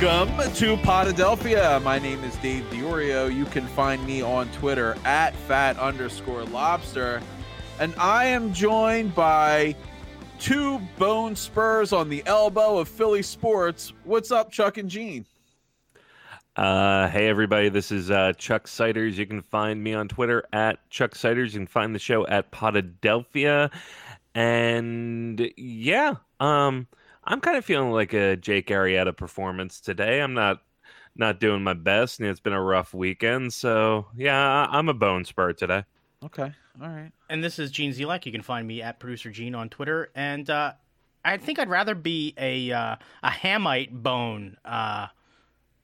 Welcome to Potadelphia. My name is Dave Diorio. You can find me on Twitter at fat underscore lobster. And I am joined by two bone spurs on the elbow of Philly sports. What's up, Chuck and Gene? Uh, hey everybody, this is uh, Chuck Siders. You can find me on Twitter at Chuck Siders. You can find the show at Potadelphia. And yeah, um, I'm kind of feeling like a Jake Arrieta performance today. I'm not not doing my best, and it's been a rough weekend. So yeah, I'm a bone spur today. Okay, all right. And this is Gene Zelek. You can find me at producer Gene on Twitter. And uh, I think I'd rather be a uh, a hamate bone uh,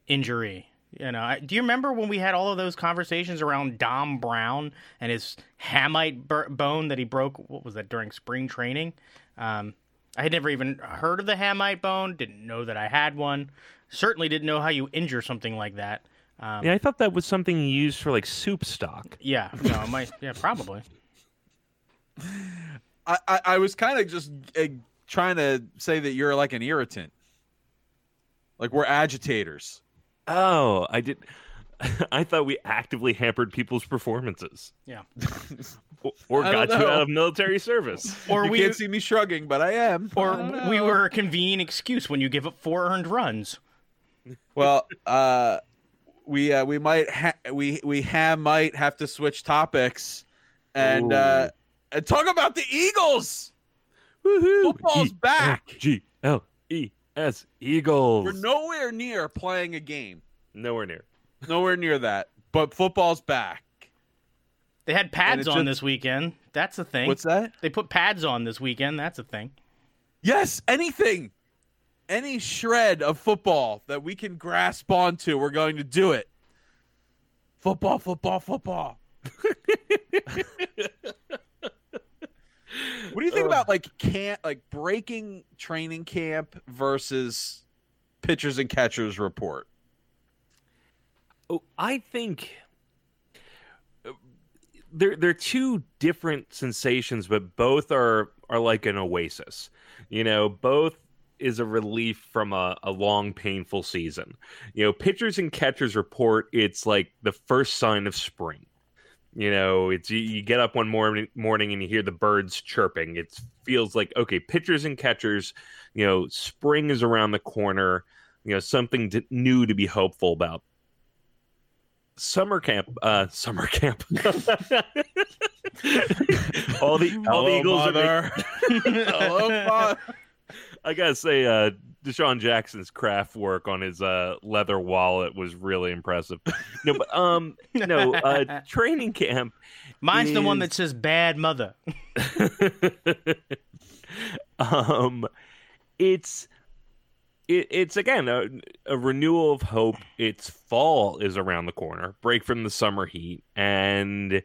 injury. You know, I, do you remember when we had all of those conversations around Dom Brown and his hamate bur- bone that he broke? What was that during spring training? Um, I had never even heard of the hamate bone. Didn't know that I had one. Certainly didn't know how you injure something like that. Um, Yeah, I thought that was something you used for like soup stock. yeah, no, it might, yeah, probably. I, I, I was kind of just uh, trying to say that you're like an irritant. Like we're agitators. Oh, I did. I thought we actively hampered people's performances. Yeah. or, or got don't you out of military service. Or you we can't see me shrugging, but I am. Or don't we were a convenient excuse when you give up four earned runs. Well, uh, we uh, we might ha- we we ha- might have to switch topics and uh, and talk about the Eagles. Woohoo! Football's back. G L E S Eagles. We're nowhere near playing a game. Nowhere near. Nowhere near that. But football's back. They had pads on just- this weekend. That's a thing. What's that? They put pads on this weekend. That's a thing. Yes, anything, any shred of football that we can grasp onto, we're going to do it. Football, football, football. What do you think about like can't like breaking training camp versus pitchers and catchers report? Oh, I think they're they're two different sensations, but both are are like an oasis. You know, both is a relief from a, a long, painful season. You know, pitchers and catchers report it's like the first sign of spring. You know, it's you, you get up one morning morning and you hear the birds chirping. It feels like okay, pitchers and catchers. You know, spring is around the corner. You know, something to, new to be hopeful about summer camp uh summer camp all the all the eagles are there Hello, father. i gotta say uh DeSean Jackson's craft work on his uh leather wallet was really impressive no but um no uh training camp Mine's the one that says "bad mother." um it's it, it's again a, a renewal of hope. It's fall is around the corner break from the summer heat. And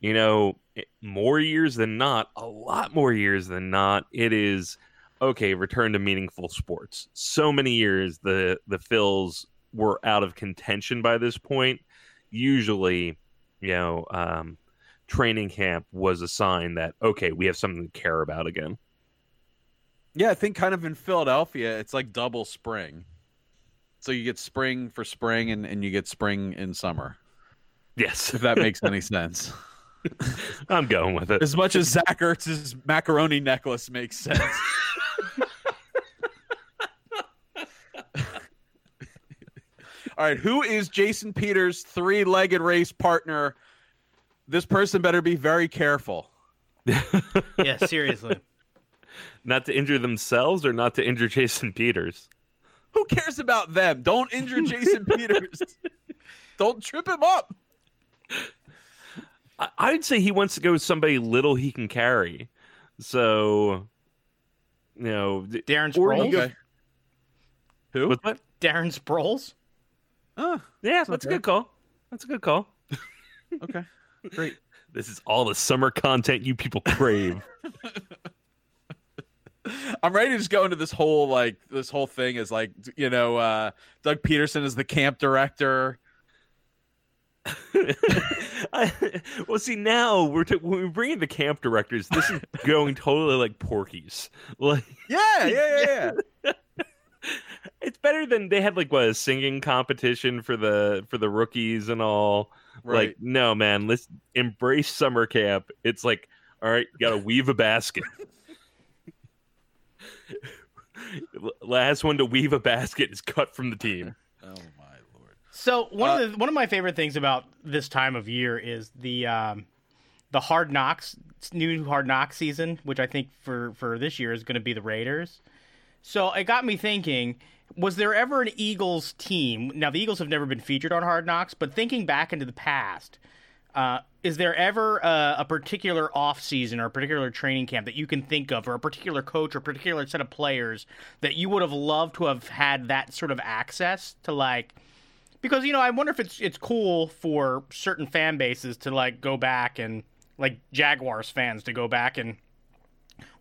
you know more years than not a lot more years than not it is okay return to meaningful sports. So many years the the phils were out of contention by this point. Usually you know um training camp was a sign that okay we have something to care about again Yeah, I think kind of in Philadelphia, it's like double spring. So you get spring for spring and, and you get spring in summer, yes if that makes any sense. i'm going with it As much as Zach Ertz's macaroni necklace makes sense. All right, who is Jason Peters' three-legged race partner? This person better be very careful. yeah, seriously. Not to injure themselves or not to injure Jason Peters. Who cares about them? Don't injure Jason Peters. Don't trip him up. I- I'd say he wants to go with somebody little he can carry. So, you know, th- Darren Sproles. go- Who? what's what? Darren Sproles. Oh, Yeah, that's a okay. good call. That's a good call. okay. Great. This is all the summer content you people crave. I'm ready to just go into this whole like this whole thing is like you know uh Doug Pederson is the camp director. I, well, see now we're t- when we bring in the camp directors. This is going totally like Porky's. Like Yeah, yeah, yeah, yeah. it's better than they had like what a singing competition for the for the rookies and all. Right. Like, no, man, let's embrace summer camp. It's like, all right, you got to weave a basket. Last one to weave a basket is cut from the team. oh my lord. So one Uh, of the one of my favorite things about this time of year is the um, the Hard Knocks new Hard Knocks season, which I think for for this year is going to be the Raiders. So it got me thinking: Was there ever an Eagles team? Now the Eagles have never been featured on Hard Knocks, but thinking back into the past, uh, is there ever a, a particular off season or a particular training camp that you can think of, or a particular coach or particular set of players that you would have loved to have had that sort of access to, like? because you know I wonder if it's it's cool for certain fan bases to like go back and like Jaguars fans to go back and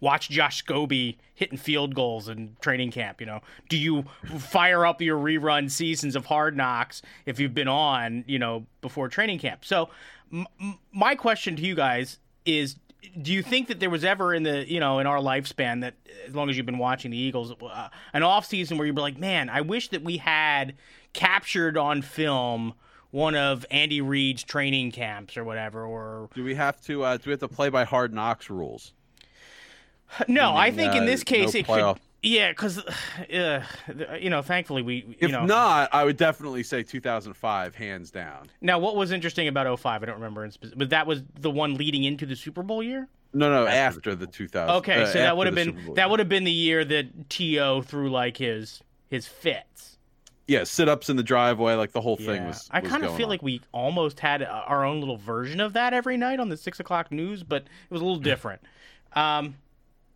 watch Josh Scobee hitting field goals in training camp. You know, do you fire up your rerun seasons of Hard Knocks if you've been on you know before training camp? So m- my question to you guys is. Do you think that there was ever in the you know in our lifespan that as long as you've been watching the Eagles uh, an off season where you'd be like man I wish that we had captured on film one of Andy Reid's training camps or whatever or Do we have to? Uh, do we have to play by hard knocks rules? no I Meaning, think in uh, this case no it playoff. could yeah because uh, you know thankfully we you If know not, I would definitely say 2005, hands down. now what was interesting about 05 I don't remember in speci- but that was the one leading into the Super Bowl year No, no, After after the 2000. okay uh, so that would have been that would have been the year that T.O. threw like his his fits yeah, sit ups in the driveway, like the whole thing Yeah. was. I kind of feel on. like we almost had uh, our own little version of that every night on the six o'clock news, but it was a little different. Um,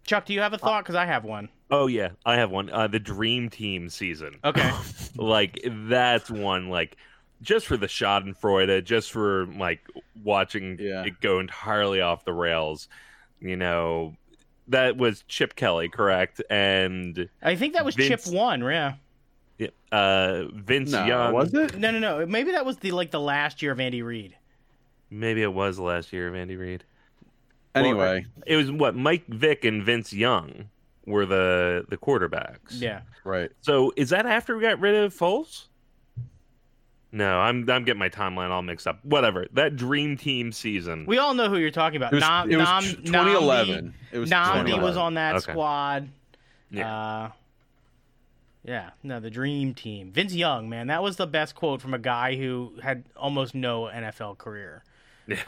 Chuck, do you have a thought? Because I have one. Oh yeah, I have one. Uh, the Dream Team season. Okay. like that's one like just for the Schadenfreude, just for like watching Yeah. it go entirely off the rails. You know, that was Chip Kelly, correct? And I think that was Vince- Chip one. Yeah. uh, Vince No, Young. was it? No, no, no. Maybe that was the like the last year of Andy Reid. Maybe it was last year of Andy Reid. Anyway, It was what Mike Vick and Vince Young were the the quarterbacks. Yeah. right. So is that after we got rid of Foles? No, I'm I'm getting my timeline all mixed up. Whatever. That Dream Team season. We all know who you're talking about. It was, Nam, it was Nam, 2011. it was Nnamdi, Nnamdi was on that Okay. squad. Yeah. Uh, yeah, no, the dream team. Vince Young, man, that was the best quote from a guy who had almost no NFL career.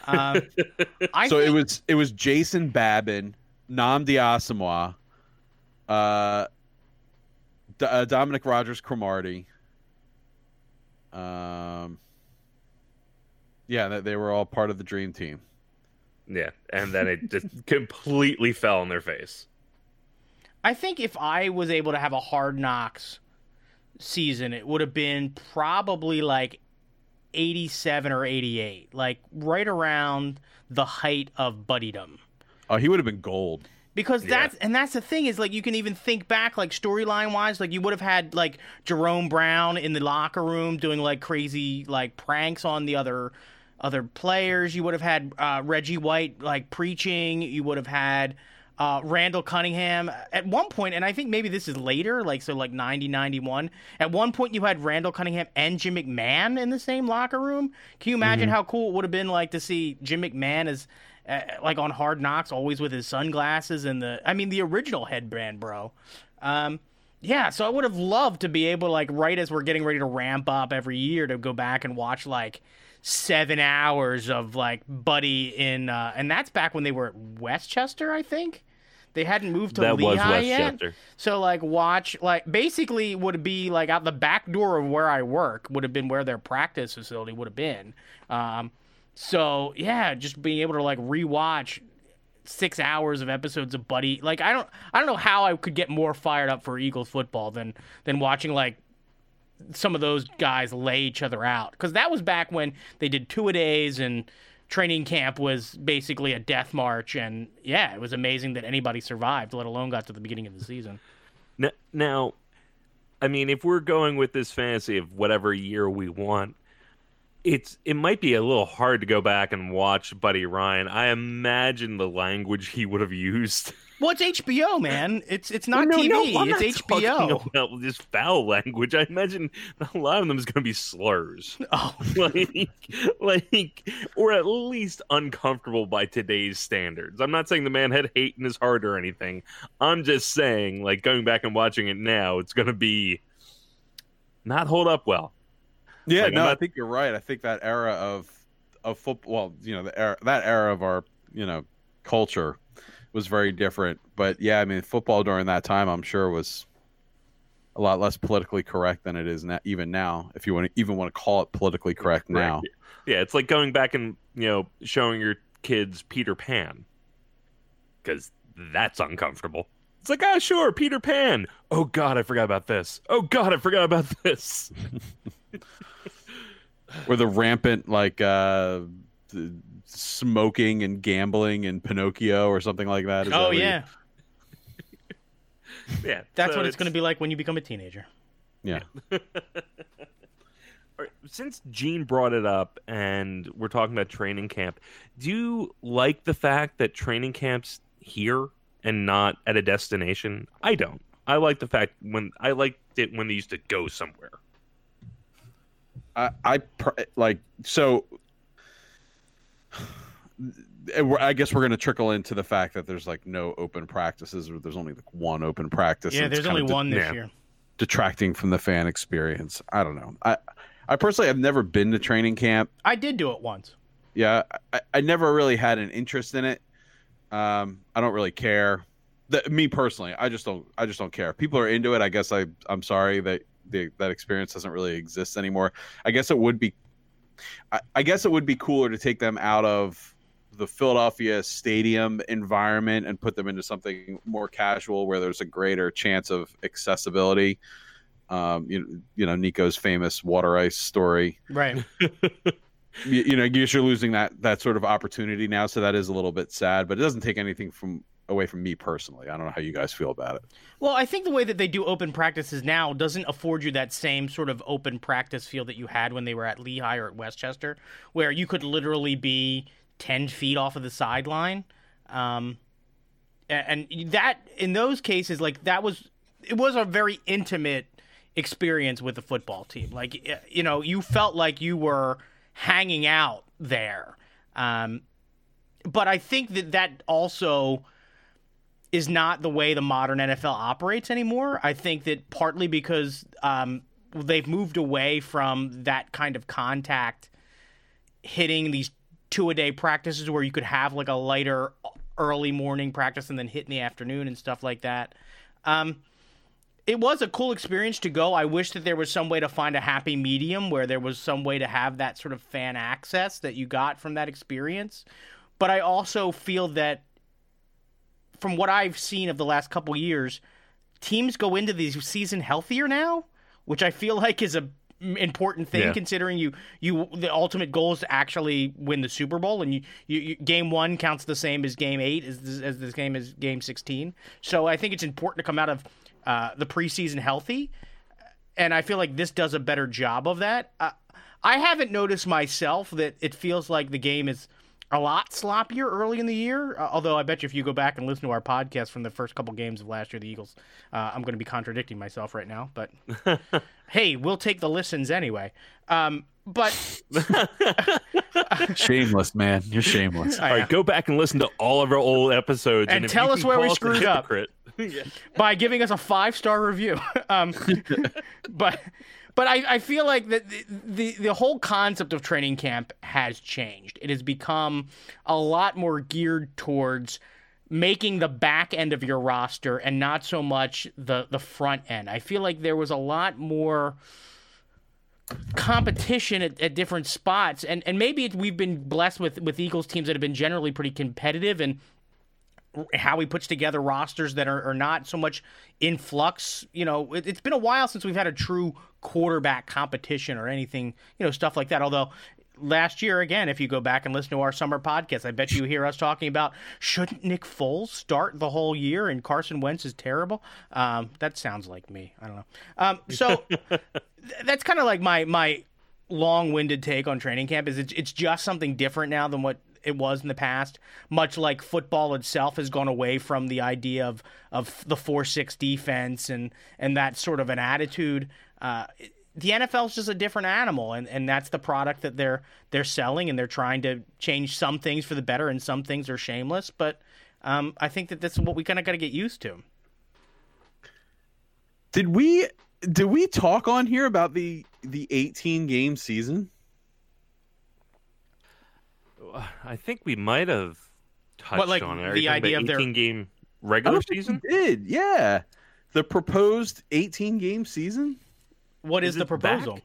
Um, I so it was it was Jason Babin, Nnamdi Asomugha, uh, D- uh, Dominique Rodgers-Cromartie. Um, yeah, they, they were all part of the dream team. Yeah, and then it just completely fell on their face. I think if I was able to have a hard knocks season, it would have been probably like 87 or 88, like right around the height of buddydom. Oh, he would have been gold. Because Yeah. that's and that's the thing is like you can even think back like storyline wise like you would have had like Jerome Brown in the locker room doing like crazy like pranks on the other other players. You would have had uh, Reggie White like preaching. You would have had uh, Randall Cunningham. At one point and I think maybe this is later like so like 90 91 at one point you had Randall Cunningham and Jim McMahon in the same locker room. Can you imagine how cool it would have been like to see Jim McMahon as uh, like on Hard Knocks, always with his sunglasses and the, I mean, the original headband, bro. Um, yeah, so I would have loved to be able, to, like, right as we're getting ready to ramp up every year, to go back and watch like seven hours of like Buddy in, uh, and that's back when they were at West Chester, I think. They hadn't moved to that was Lehigh yet. West Chester. So like watch like basically would be like out the back door of where I work would have been where their practice facility would have been. Um, so yeah, just being able to like rewatch six hours of episodes of Buddy. Like I don't I don't know how I could get more fired up for Eagles football than than watching like some of those guys lay each other out. Because that was back when they did two a days and training camp was basically a death march. And yeah it was amazing that anybody survived let alone got to the beginning of the season. N- Now, I mean, if we're going with this fantasy of whatever year we want, it's it might be a little hard to go back and watch Buddy Ryan. I imagine the language he would have used Well, it's HBO, man. It's it's not no, TV. no, it's not HBO. About this foul language, I imagine a lot of them is going to be slurs, Oh, like, like, or at least uncomfortable by today's standards. I'm not saying the man had hate in his heart or anything. I'm just saying, like, going back and watching it now, it's going to be not hold up well. Yeah, Like, no, I think you're right. I think that era of of football, well, you know, the era, that era of our, you know, culture was very different. But yeah, I mean, football during that time, I'm sure was a lot less politically correct than it is now, even now. If you want to even want to call it politically correct now, Yeah, it's like going back and you know showing your kids Peter Pan because that's uncomfortable. It's like, ah, sure, Peter Pan. Oh God, I forgot about this. Oh God, I forgot about this. or the rampant like uh smoking and gambling in Pinocchio or something like that. Is that oh you- yeah. Yeah, That's so what it's going to be like when you become a teenager. yeah. All right, Since Gene brought it up and we're talking about training camp, do you like the fact that training camps here and not at a destination? I don't. I like the fact when I liked it when they used to go somewhere. I, I like so. I guess we're going to trickle into the fact that there's like no open practices, or there's only like one open practice. Yeah, there's only de- one this yeah. year. detracting from the fan experience. I don't know. I, I personally have never been to training camp. I did do it once. Yeah, I, I never really had an interest in it. Um, I don't really care. That me personally, I just don't. I just don't care. If people are into it. I guess I. I'm sorry that the, that experience doesn't really exist anymore. I guess it would be. I, I guess it would be cooler to take them out of the Philadelphia stadium environment and put them into something more casual, where there's a greater chance of accessibility. Um, you know, you know Nico's famous water ice story Right. you, you know you're losing that that sort of opportunity now so that is a little bit sad but it doesn't take anything from away from me personally i don't know how you guys feel about it Well, I think the way that they do open practices now doesn't afford you that same sort of open practice feel that you had when they were at Lehigh or at West Chester, where you could literally be 10 feet off of the sideline. Um, and that, in those cases, like that was, it was a very intimate experience with the football team. Like, you know, you felt like you were hanging out there. Um, but I think that that also is not the way the modern NFL operates anymore. I think that partly because um, they've moved away from that kind of contact hitting these two a day practices where you could have like a lighter early morning practice and then hit in the afternoon and stuff like that. Um, it was a cool experience to go. I wish that there was some way to find a happy medium where there was some way to have that sort of fan access that you got from that experience. But I also feel that from what I've seen of the last couple years, teams go into the season healthier now, which I feel like is a important thing Yeah. considering you you the ultimate goal is to actually win the Super Bowl and you, you, you game 1 counts the same as game 8 as this, as this game is game 16. So I think it's important to come out of uh, the preseason healthy and I feel like this does a better job of that. Uh, I haven't noticed myself that it feels like the game is a lot sloppier early in the year. Uh, although I bet you if you go back and listen to our podcast from the first couple games of last year, the Eagles, uh, I'm going to be contradicting myself right now. But hey, we'll take the listens anyway. Um, but shameless man you're shameless I- All right, go back and listen to all of our old episodes And if tell us where we screwed up. Yeah. by giving us a five star review. um, but but I, I feel like the, the the whole concept of training camp has changed. It has become a lot more geared towards making the back end of your roster and not so much the the front end. I feel like there was a lot more competition at, at different spots and and maybe it, we've been blessed with with Eagles teams that have been generally pretty competitive and how he puts together rosters that are, are not so much in flux. You know, it, it's been a while since we've had a true quarterback competition or anything, you know, stuff like that. Although last year, again, if you go back and listen to our summer podcast, I bet you hear us talking about shouldn't Nick Foles start the whole year and Carson Wentz is terrible. Um, that sounds like me. I don't know. Um, so th- that's kind of like my my long-winded take on training camp is it's, it's just something different now than what it was in the past. Much like football itself has gone away from the idea of of the four six defense and and that sort of an attitude. Uh, the NFL is just a different animal, and, and that's the product that they're they're selling, and they're trying to change some things for the better, and some things are shameless. But um, I think that that's what we kind of got to get used to. Did we did we talk on here about the the 18 game season? I think we might have touched What, like, on it. The idea about of their- 18 game regular don't we season? did. Yeah. The proposed 18 game season? What is, Is the it back? proposal?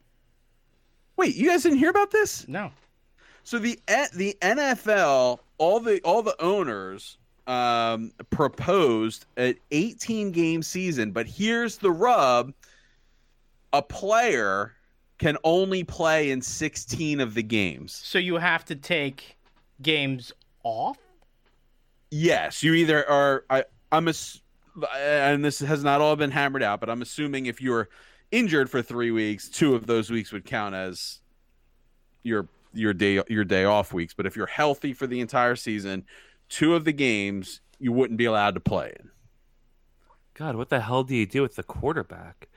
Wait, you guys didn't hear about this? No. So the the NFL, all the all the owners um, proposed an 18 game season, but here's the rub: a player can only play in 16 of the games. So you have to take games off. Yes, you either are. I I'm a, and this has not all been hammered out, but I'm assuming if you're injured for three weeks, two of those weeks would count as your your day your day off weeks. But if you're healthy for the entire season, two of the games you wouldn't be allowed to play in. God, what the hell do you do with the quarterback?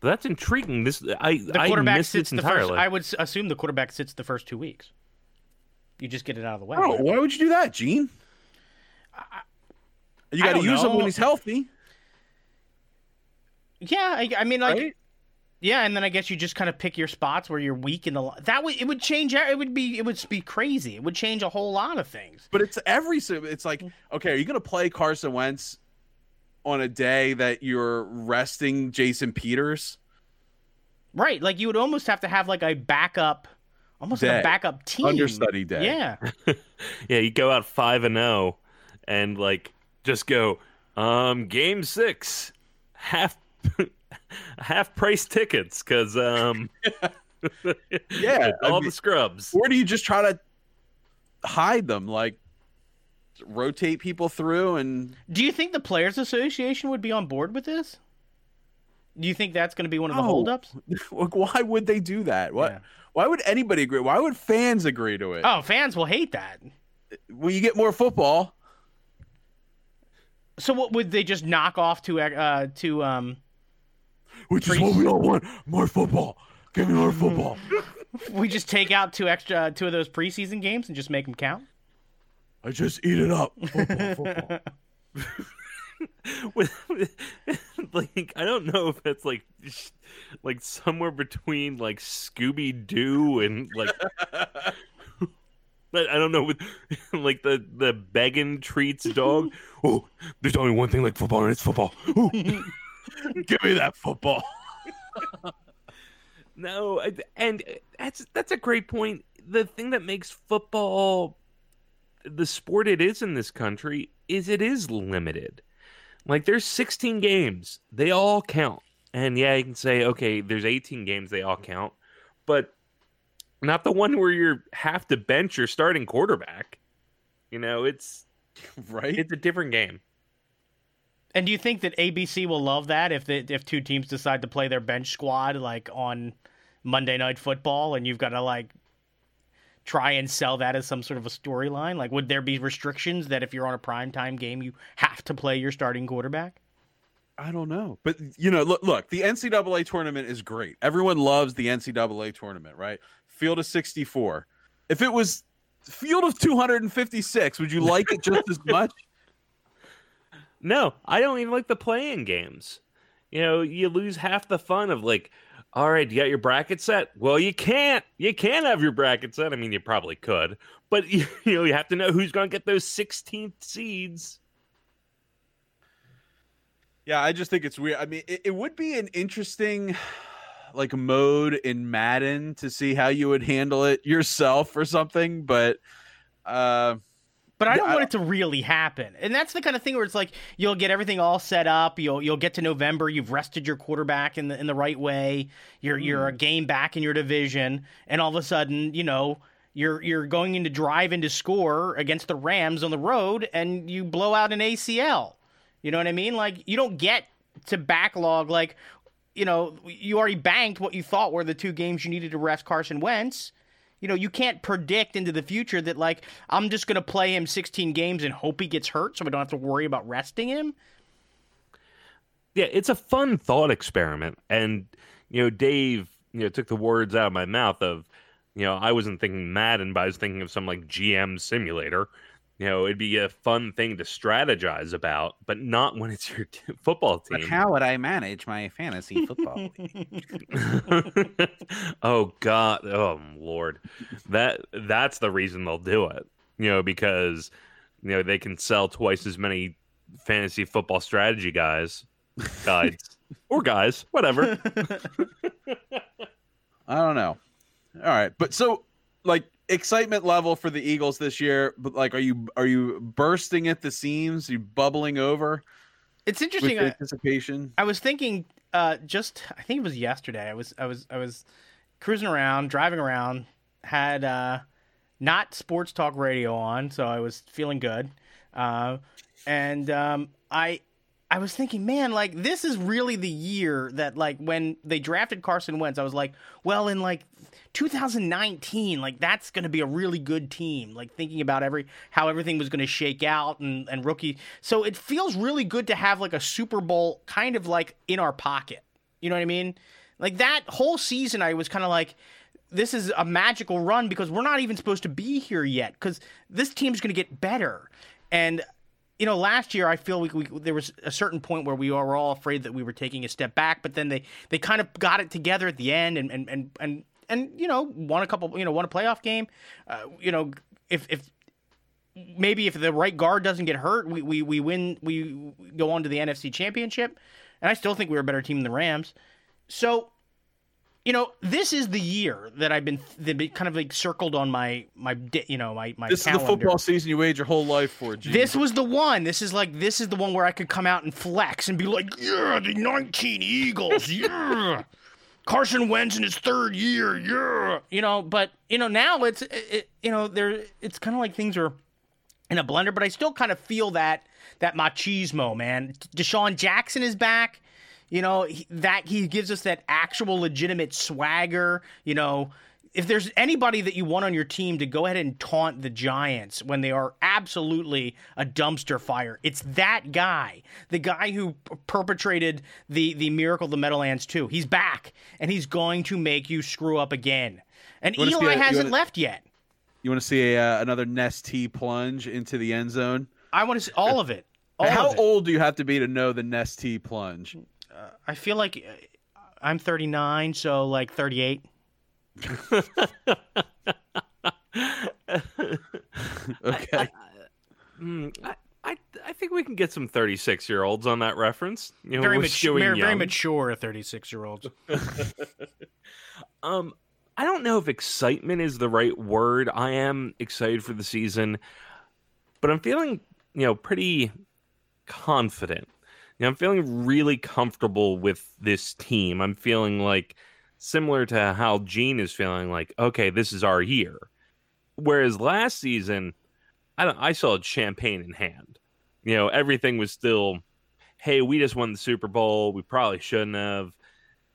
That's intriguing. This I The I quarterback missed sits it the first. entirely. I would assume the quarterback sits the first two weeks. You just get it out of the way. Oh, why would you do that, Gene? You got to use him when he's healthy, Yeah, I, I mean, like, right? yeah, and then I guess you just kind of pick your spots where you're weak in the. That would it would change. It would be it would be crazy. It would change a whole lot of things. But it's every it's like, okay, are you gonna play Carson Wentz on a day that you're resting Jason Peters? Right, like you would almost have to have like a backup, almost like a backup team. Understudy day. Yeah, yeah, you go out five and zero, and like just go. Um, game six, half half price tickets because um, Yeah, I all mean- the scrubs. Or do you just try to hide them, like rotate people through and Do you think the Players Association would be on board with this? Do you think that's going to be one of the No. holdups? like, why would they do that? What? Yeah. Why would anybody agree? Why would fans agree to it? Oh, fans will hate that. Well, you get more football. So what would they just knock off to uh to um Which is what we all want. More football. Give me more football. we just take out two extra two of those preseason games and just make them count? I just eat it up. Football, football. with, like I don't know if it's like like somewhere between like Scooby Doo and like I I don't know with like the the begging treats dog. Oh, there's only one thing like football and it's football. Ooh. Give me that football. No, I- and that's that's a great point. The thing that makes football the sport it is in this country is it is limited. Like there's 16 games, they all count. And yeah, you can say okay, there's 18 games, they all count, but not the one where you have to bench your starting quarterback. You know, it's Right? it's a different game. And do you think that ABC will love that if the, if two teams decide to play their bench squad like on Monday Night Football and you've got to like try and sell that as some sort of a storyline? Like, would there be restrictions that if you're on a primetime game you have to play your starting quarterback? I don't know. But you know, look, look, the NCAA tournament is great. Everyone loves the NCAA tournament, right? Field of 64. If it was field of 256, would you like it just as much? No, I don't even like the playing games. You know, you lose half the fun of like, all right, you got your bracket set. Well, you can't. You can't have your bracket set. I mean, you probably could, but you, know, you have to know who's going to get those 16th seeds. Yeah, I just think it's weird. I mean, it, it would be an interesting like mode in Madden to see how you would handle it yourself or something, but uh But I don't I want it to really happen. And that's the kind of thing where it's like you'll get everything all set up. You'll you'll get to November. You've rested your quarterback in the in the right way. You're you're a mm. game back in your division, and all of a sudden, you know, you're you're going into drive into score against the Rams on the road, and you blow out an ACL. You know what I mean? Like you don't get to backlog like you know you already banked what you thought were the two games you needed to rest Carson Wentz you know, you can't predict into the future that like I'm just going to play him 16 games and hope he gets hurt so I don't have to worry about resting him. Yeah, it's a fun thought experiment and you know, Dave, you know, took the words out of my mouth of, you know, I wasn't thinking Madden, but I was thinking of some like GM simulator you know, it'd be a fun thing to strategize about, but not when it's your t- football team. But how would I manage my fantasy football? oh God, oh Lord, that that's the reason they'll do it. You know, because you know they can sell twice as many fantasy football strategy guys, guides, or guys, whatever. I don't know. All right, but so like excitement level for the Eagles this year, but like, are you are you bursting at the seams? Are you bubbling over? It's interesting. With anticipation. I, I was thinking, uh, just I think it was yesterday. I was I was I was cruising around, driving around, had uh, not sports talk radio on, so I was feeling good, uh, and um, I I was thinking, man, like this is really the year that like when they drafted Carson Wentz, I was like, well, in like 2019, like that's going to be a really good team. Like thinking about every how everything was going to shake out and and rookie. So it feels really good to have like a Super Bowl kind of like in our pocket. You know what I mean? Like that whole season, I was kind of like, this is a magical run because we're not even supposed to be here yet because this team's going to get better. And you know, last year I feel we, we, there was a certain point where we were all afraid that we were taking a step back, but then they they kind of got it together at the end and and and and, and you know won a couple you know won a playoff game. Uh, you know if if maybe if the right guard doesn't get hurt, we, we we win we go on to the NFC Championship, and I still think we are a better team than the Rams. So you know, this is the year that I've been, been kind of like circled on my my you know my my. This calendar. is the football season you waged your whole life for. Gene. This was the one. This is like this is the one where I could come out and flex and be like, yeah, the 19 Eagles, yeah. Carson Wentz in his third year, yeah. You know, but you know now it's it, you know there it's kind of like things are in a blender, but I still kind of feel that that machismo, man. DeSean Jackson is back. You know, he, that he gives us that actual legitimate swagger, you know, if there's anybody that you want on your team to go ahead and taunt the Giants when they are absolutely a dumpster fire, it's that guy, the guy who perpetrated the the miracle of the Meadowlands too. He's back, and he's going to make you screw up again. And Eli a, hasn't wanna, left yet. You want to see a, uh, another Nestea plunge into the end zone? I want to see all of it. All How of it. old do you have to be to know the Nestea plunge? I feel like uh, I'm 39, so like 38. okay. Hmm, I, I, I think we can get some 36 year olds on that reference. You know, very, mature, very, very mature 36 year olds. um, I don't know if excitement is the right word. I am excited for the season, but I'm feeling, you know, pretty confident you know, I'm feeling really comfortable with this team. I'm feeling like similar to how Gene is feeling like, okay, this is our year. Whereas last season, I don't, I saw champagne in hand. You know, everything was still, hey, we just won the Super Bowl. We probably shouldn't have.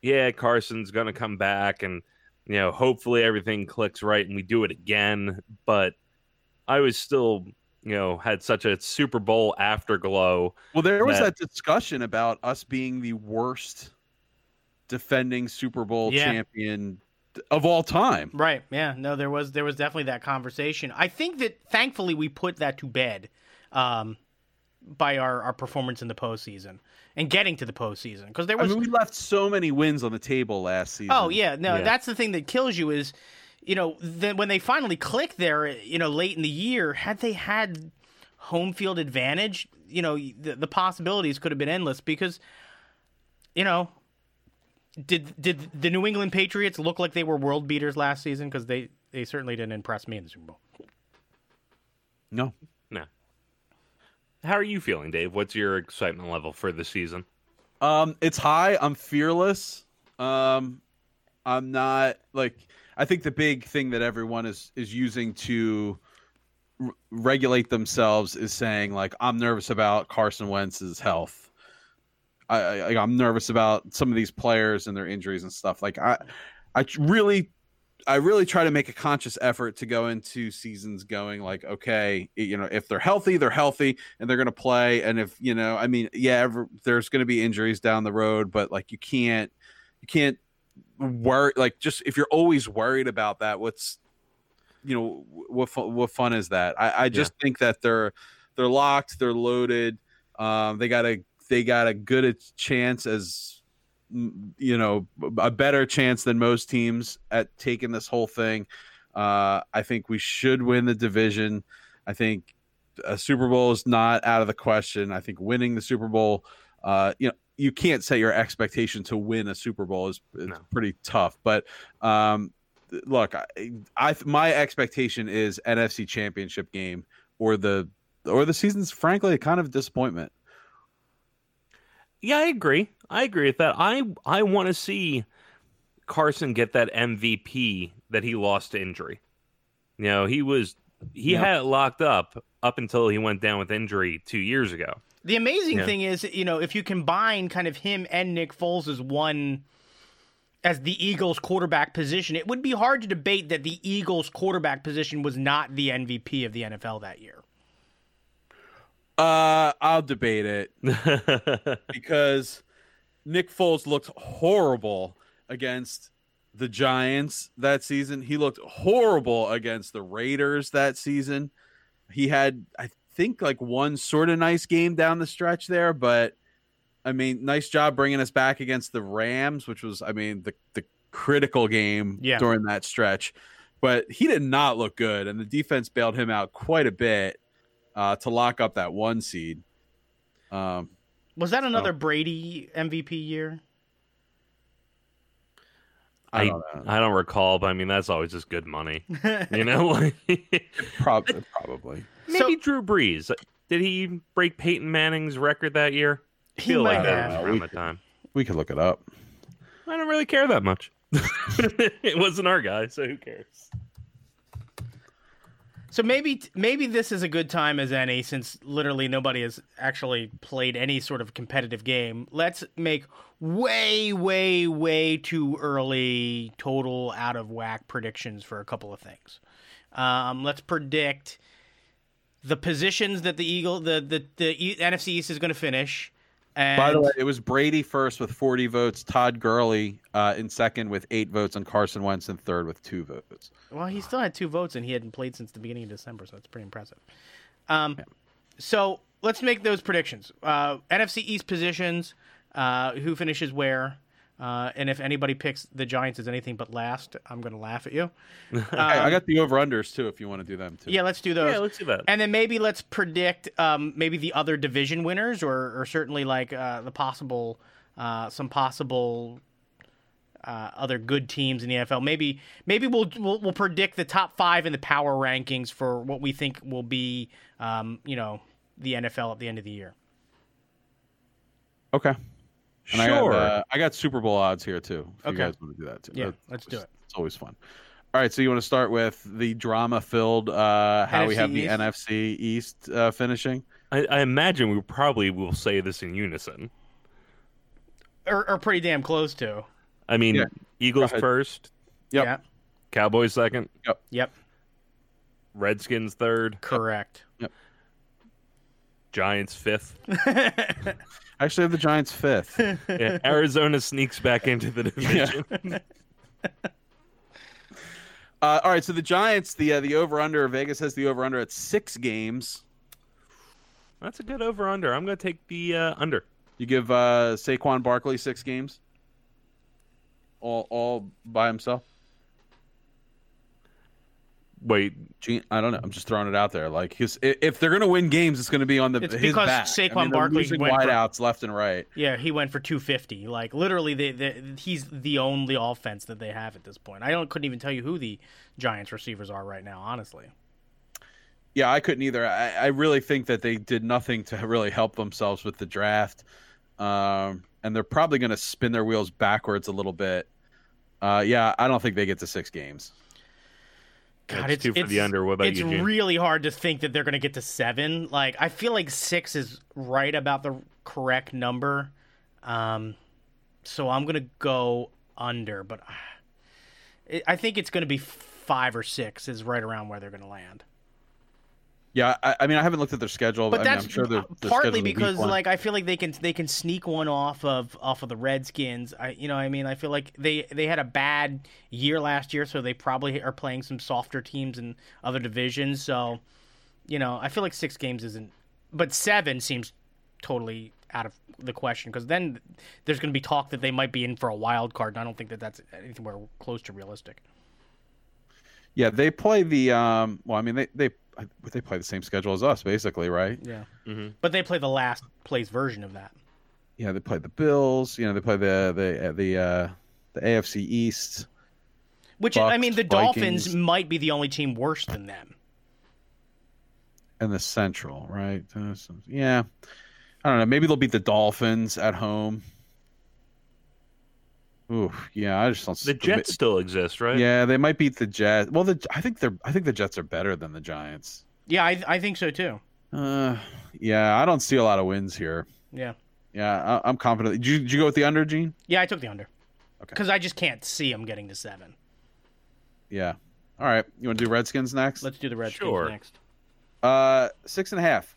Yeah, Carson's gonna come back, and you know, hopefully everything clicks right and we do it again. But I was still you know had such a Super Bowl afterglow. Well, there was that, that discussion about us being the worst defending Super Bowl yeah. champion of all time. Right. Yeah. No, there was there was definitely that conversation. I think that thankfully we put that to bed um, by our, our performance in the postseason and getting to the postseason because there was. I mean, we left so many wins on the table last season. Oh yeah, no, yeah. that's the thing that kills you is you know, then when they finally click there, you know, late in the year, had they had home field advantage, you know, the, the possibilities could have been endless because, you know, did did the New England Patriots look like they were world beaters last season? Because they they certainly didn't impress me in the Super Bowl. No, no. How are you feeling, Dave? What's your excitement level for the season? Um, it's high. I'm fearless. Um, I'm not like I think the big thing that everyone is is using to r- regulate themselves is saying like I'm nervous about Carson Wentz's health. I, I I'm nervous about some of these players and their injuries and stuff. Like I I really I really try to make a conscious effort to go into seasons going like, okay, you know, if they're healthy, they're healthy and they're going to play. And if, you know, I mean, yeah, ever, there's going to be injuries down the road, but like you can't, you can't worry, like just if you're always worried about that, what's, you know, what, what fun is that? I, I just yeah. think that they're, they're locked, they're loaded. Um, they got a, they got a good chance as you know a better chance than most teams at taking this whole thing. Uh, I think we should win the division. I think a Super Bowl is not out of the question. I think winning the Super Bowl, uh, you know, you can't set your expectation to win a Super Bowl is, is no. pretty tough. But um, look, I, I my expectation is NFC Championship game or the or the season's frankly a kind of disappointment. Yeah, I agree. I agree with that. I I want to see Carson get that MVP that he lost to injury. You know, he was he had it locked up up until he went down with injury two years ago. The amazing yeah. thing is, you know, if you combine kind of him and Nick Foles as one as the Eagles quarterback position, it would be hard to debate that the Eagles quarterback position was not the MVP of the NFL that year. Uh, I'll debate it because Nick Foles looked horrible against the Giants that season. He looked horrible against the Raiders that season. He had, I think, like one sort of nice game down the stretch there, but I mean, nice job bringing us back against the Rams, which was, I mean, the the critical game yeah. during that stretch. But he did not look good, and the defense bailed him out quite a bit uh, to lock up that one seed. Um, was that another so. Brady MVP year? I don't, I don't recall, but I mean that's always just good money, you know. probably, probably. Maybe so, Drew Brees. Did he break Peyton Manning's record that year? He feel might like have. around the time. We could look it up. I don't really care that much. it wasn't our guy, so who cares? So maybe maybe this is a good time as any, since literally nobody has actually played any sort of competitive game. Let's make way, way, way too early total out of whack predictions for a couple of things. Um, let's predict the positions that the Eagle, the the, the NFC East is going to finish. And... By the way, it was Brady first with 40 votes, Todd Gurley uh, in second with eight votes, and Carson Wentz in third with two votes. Well, he still had two votes, and he hadn't played since the beginning of December, so it's pretty impressive. Um, yeah. So let's make those predictions. Uh, NFC East positions, uh, who finishes where, uh, and if anybody picks the Giants as anything but last, I'm going to laugh at you. Um, I got the over unders too. If you want to do them too. Yeah, let's do those. Yeah, let's do that. And then maybe let's predict um, maybe the other division winners, or, or certainly like uh, the possible uh, some possible uh, other good teams in the NFL. Maybe maybe we'll, we'll, we'll predict the top five in the power rankings for what we think will be um, you know the NFL at the end of the year. Okay. And sure. I got, uh, I got, Super Bowl odds here too. If okay. you guys want to do that too. Yeah, That's let's do it. It's always fun. All right, so you want to start with the drama-filled uh, how NFC we have the East. NFC East uh, finishing? I, I, imagine we probably will say this in unison, or, or pretty damn close to. I mean, yeah. Eagles first. Yep. Yeah. Cowboys second. Yep. Yep. Redskins third. Correct. Yep. Giants fifth. Actually, have the Giants fifth. yeah, Arizona sneaks back into the division. Yeah. uh, all right, so the Giants, the uh, the over under Vegas has the over under at six games. That's a good over under. I'm going to take the uh, under. You give uh, Saquon Barkley six games all all by himself? Wait, Gene, I don't know. I'm just throwing it out there. Like his, if they're gonna win games, it's gonna be on the it's his because back. Saquon I mean, Barkley went wideouts left and right. Yeah, he went for 250. Like literally, they, they, he's the only offense that they have at this point. I don't couldn't even tell you who the Giants receivers are right now. Honestly. Yeah, I couldn't either. I, I really think that they did nothing to really help themselves with the draft, um, and they're probably going to spin their wheels backwards a little bit uh, yeah, I don't think they get to six games. God, it's, two for it's, the under. What about it's you, It's really hard to think that they're going to get to seven. Like, I feel like six is right about the correct number. Um, so I'm going to go under, but I think it's going to be five or six is right around where they're going to land. Yeah, I, I mean, I haven't looked at their schedule, But I mean, that's I'm sure their, their partly schedule's a weak because like I feel like they can they can sneak one off of off of the Redskins. I you know I mean I feel like they they had a bad year last year, so they probably are playing some softer teams in other divisions. So you know I feel like six games isn't, but seven seems totally out of the question because then there's going to be talk that they might be in for a wild card, and I don't think that that's anywhere close to realistic. yeah, they play the um. Well, I mean, they they they play the same schedule as us, basically, right? Yeah, Mhm. but they play the last place version of that. Yeah, they play the Bills. You know, they play the the the uh, the AFC East. Which I mean, the Dolphins might be the only team worse than them. and the Central, right? Uh, so- yeah, I don't know. Maybe they'll beat the Dolphins at home. Ooh, yeah. I just don't. The Jets still exist, right? Yeah, they might beat the Jets. Well, the I think they're. I think the Jets are better than the Giants. Yeah, I, I think so too. Uh, yeah, I don't see a lot of wins here. Yeah, Yeah, I, I'm confident. Did you, did you go with the under, Gene? yeah, I took the under Okay. because I just can't see them getting to seven. Yeah. All right. You want to do Redskins next? Let's do the Redskins Sure. next. Uh, six and a half.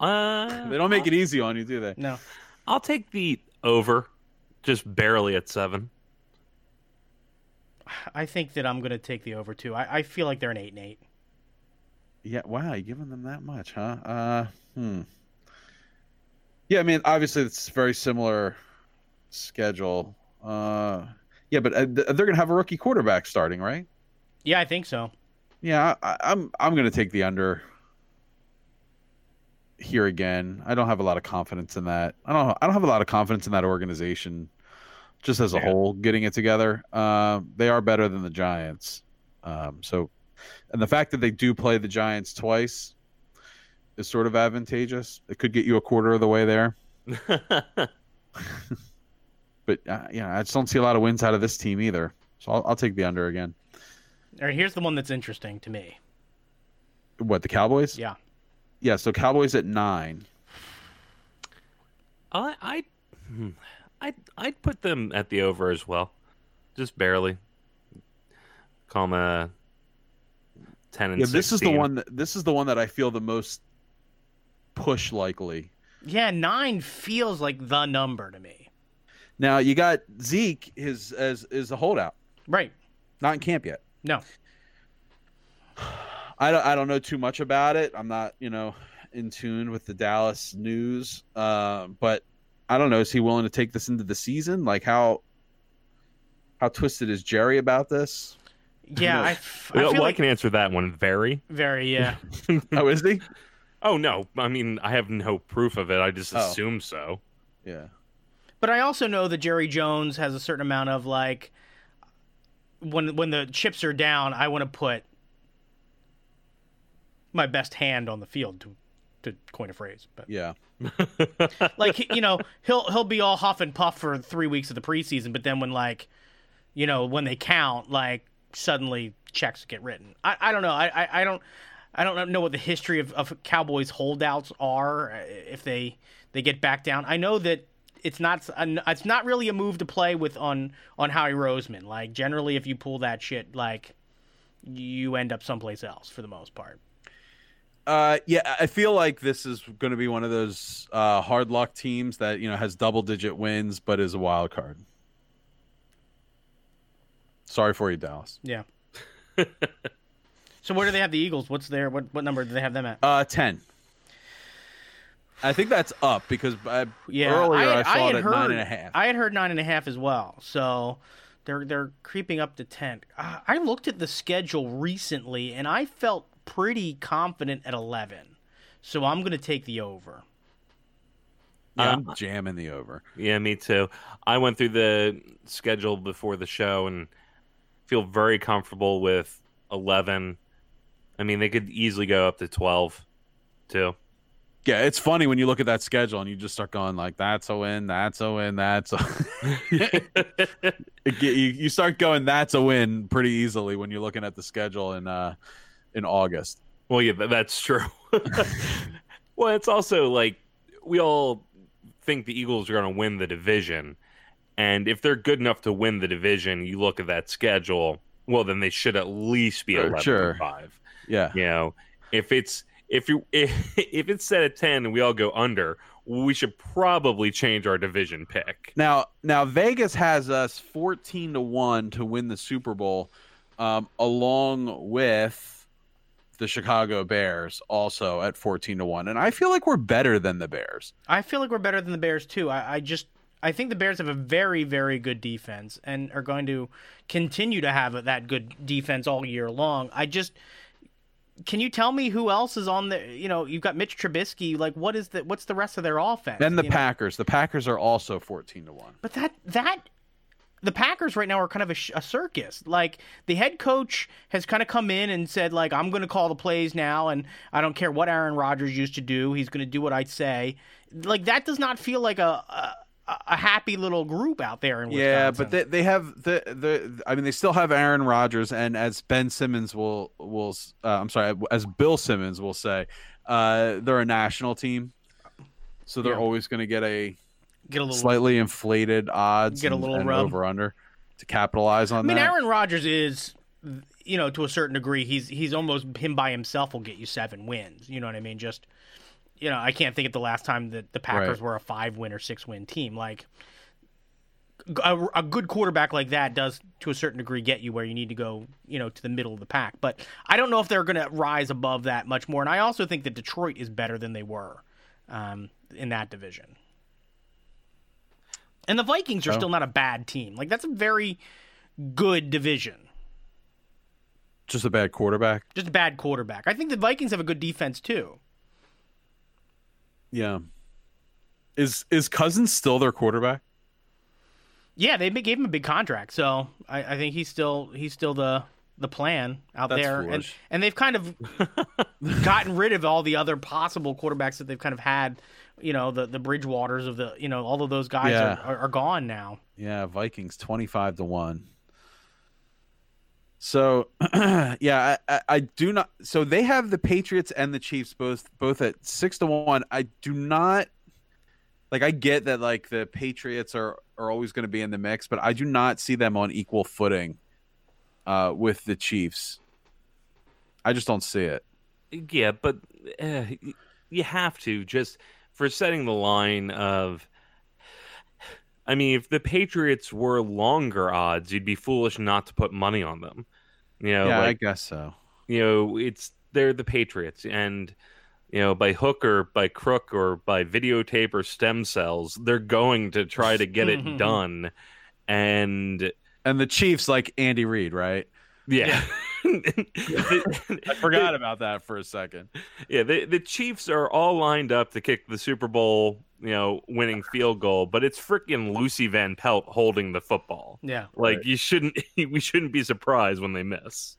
Wow. Uh, They don't make it easy on you, do they? No, I'll take the over, just barely at seven. I think that I'm going to take the over too. I, I feel like they're an eight and eight. Yeah. Wow, you giving them that much, huh? Uh, hmm. Yeah, I mean, obviously it's very similar schedule. Uh, yeah, but uh, they're gonna have a rookie quarterback starting, right? Yeah, I think so. Yeah, I, I'm I'm gonna take the under here again. I don't have a lot of confidence in that. I don't I don't have a lot of confidence in that organization, just as a Yeah. whole, getting it together. Um, they are better than the Giants. Um, so, and the fact that they do play the Giants twice is sort of advantageous. It could get you a quarter of the way there. But uh, yeah, I just don't see a lot of wins out of this team either. So I'll, I'll take the under again. All right, here's the one that's interesting to me. What the Cowboys? Yeah, Yeah, so Cowboys at nine. I I hmm, I I'd put them at the over as well, just barely. Call them a ten and Yeah, this is the one. That, this is the one that I feel the most push likely. yeah, nine feels like the number to me. Now you got Zeke is as is a holdout, Right? not in camp yet. No. I don't, I don't know too much about it. I'm not you know in tune with the Dallas news, uh, but I don't know. Is he willing to take this into the season? Like how how twisted is Jerry about this? Yeah, I, f- I Well, feel I can answer that one very. very yeah. oh, is he? Oh no, I mean I have no proof of it. I just Oh. assume so. Yeah. But I also know that Jerry Jones has a certain amount of like when when the chips are down, I want to put my best hand on the field to to coin a phrase. But Yeah. like you know, he'll he'll be all huff and puff for three weeks of the preseason, but then when like you know when they count, like suddenly checks get written. I, I don't know. I, I, I don't I don't know what the history of, of Cowboys holdouts are uh, if they they get back down. I know that it's not it's not really a move to play with on on Howie Roseman. Like generally, if you pull that shit, like you end up someplace else for the most part. Uh, yeah, I feel like this is going to be one of those uh, hard luck teams that you know has double digit wins, but is a wild card. Sorry for you, Dallas. Yeah. so where do they have the Eagles? What's their what what number do they have them at? Uh, ten. I think that's up because uh, Yeah, earlier I, had- saw had it at heard, nine and a half. I had heard nine and a half as well. So they're they're creeping up to ten. Uh, I looked at the schedule recently, and I felt pretty confident at eleven. So I'm going to take the over. Yeah, I'm jamming the over. Yeah, me too. I went through the schedule before the show and feel very comfortable with 11. I mean, they could easily go up to 12 too. Yeah, it's funny when you look at that schedule and you just start going like, "That's a win. That's a win. That's a." You, you start going, "That's a win" pretty easily when you're looking at the schedule and uh in August. well, yeah, that's true. well, it's also like we all think the Eagles are going to win the division. And if they're good enough to win the division, you look at that schedule. Well, then they should at least be Sure, eleven sure. and five. Yeah. You know, if it's if you if, if it's set at ten and we all go under, we should probably change our division pick. Now, now Vegas has us fourteen to one to win the Super Bowl, um, along with the Chicago Bears also at fourteen to one, and I feel like we're better than the Bears. I feel like we're better than the Bears too. I, I just I think the Bears have a very very good defense and are going to continue to have that good defense all year long. I just can you tell me who else is on the you know you've got Mitch Trubisky like what is the what's the rest of their offense Then the you know? Packers, the Packers are also fourteen to one. But that that the Packers right now are kind of a, sh- a circus. Like the head coach has kind of come in and said like I'm going to call the plays now and I don't care what Aaron Rodgers used to do. He's going to do what I say. Like that does not feel like a a, a happy little group out there in Wisconsin. Yeah, but they, they have the the. I mean, they still have Aaron Rodgers, and as Ben Simmons will will. Uh, I'm sorry, as Bill Simmons will say, uh, they're a national team, so they're Yeah. always going to get a get a little slightly inflated odds, Get a and- little and rub. over under to capitalize on I mean, that. Aaron Rodgers is, you know, to a certain degree, he's he's almost him by himself will get you seven wins. You know what I mean? Just, you know, I can't think of the last time that the Packers Right. were a five win or six win team. Like, a, a good quarterback like that does, to a certain degree, get you where you need to go. You know, to the middle of the pack. But I don't know if they're going to rise above that much more. And I also think that Detroit is better than they were um, in that division. And the Vikings are Oh. still not a bad team. Like that's a very good division. Just a bad quarterback. Just a bad quarterback. I think the Vikings have a good defense too. Yeah. Is is Cousins still their quarterback? Yeah, they gave him a big contract, so I, I think he's still he's still the the plan out That's there, and and they've kind of gotten rid of all the other possible quarterbacks that they've kind of had. You know, the the Bridgewaters of the you know all of those guys Yeah. are, are, are gone now. Yeah, Vikings twenty five to one. So yeah, I, I, I do not. So they have the Patriots and the Chiefs both both at six to one. I do not like. I get that like the Patriots are are always going to be in the mix, but I do not see them on equal footing uh, with the Chiefs. I just don't see it. Yeah, but uh, you have to just for setting the line of. I mean, if the Patriots were longer odds, you'd be foolish not to put money on them. You know, yeah, like, I guess so. you know, it's they're the Patriots, and you know, by hook or by crook or by videotape or stem cells, they're going to try to get it done. And And the Chiefs like Andy Reid, right? yeah, I forgot about that for a second. Yeah, the the Chiefs are all lined up to kick the Super Bowl, you know, winning field goal, but it's freaking Lucy Van Pelt holding the football. Yeah, Like Right. you shouldn't we shouldn't be surprised when they miss.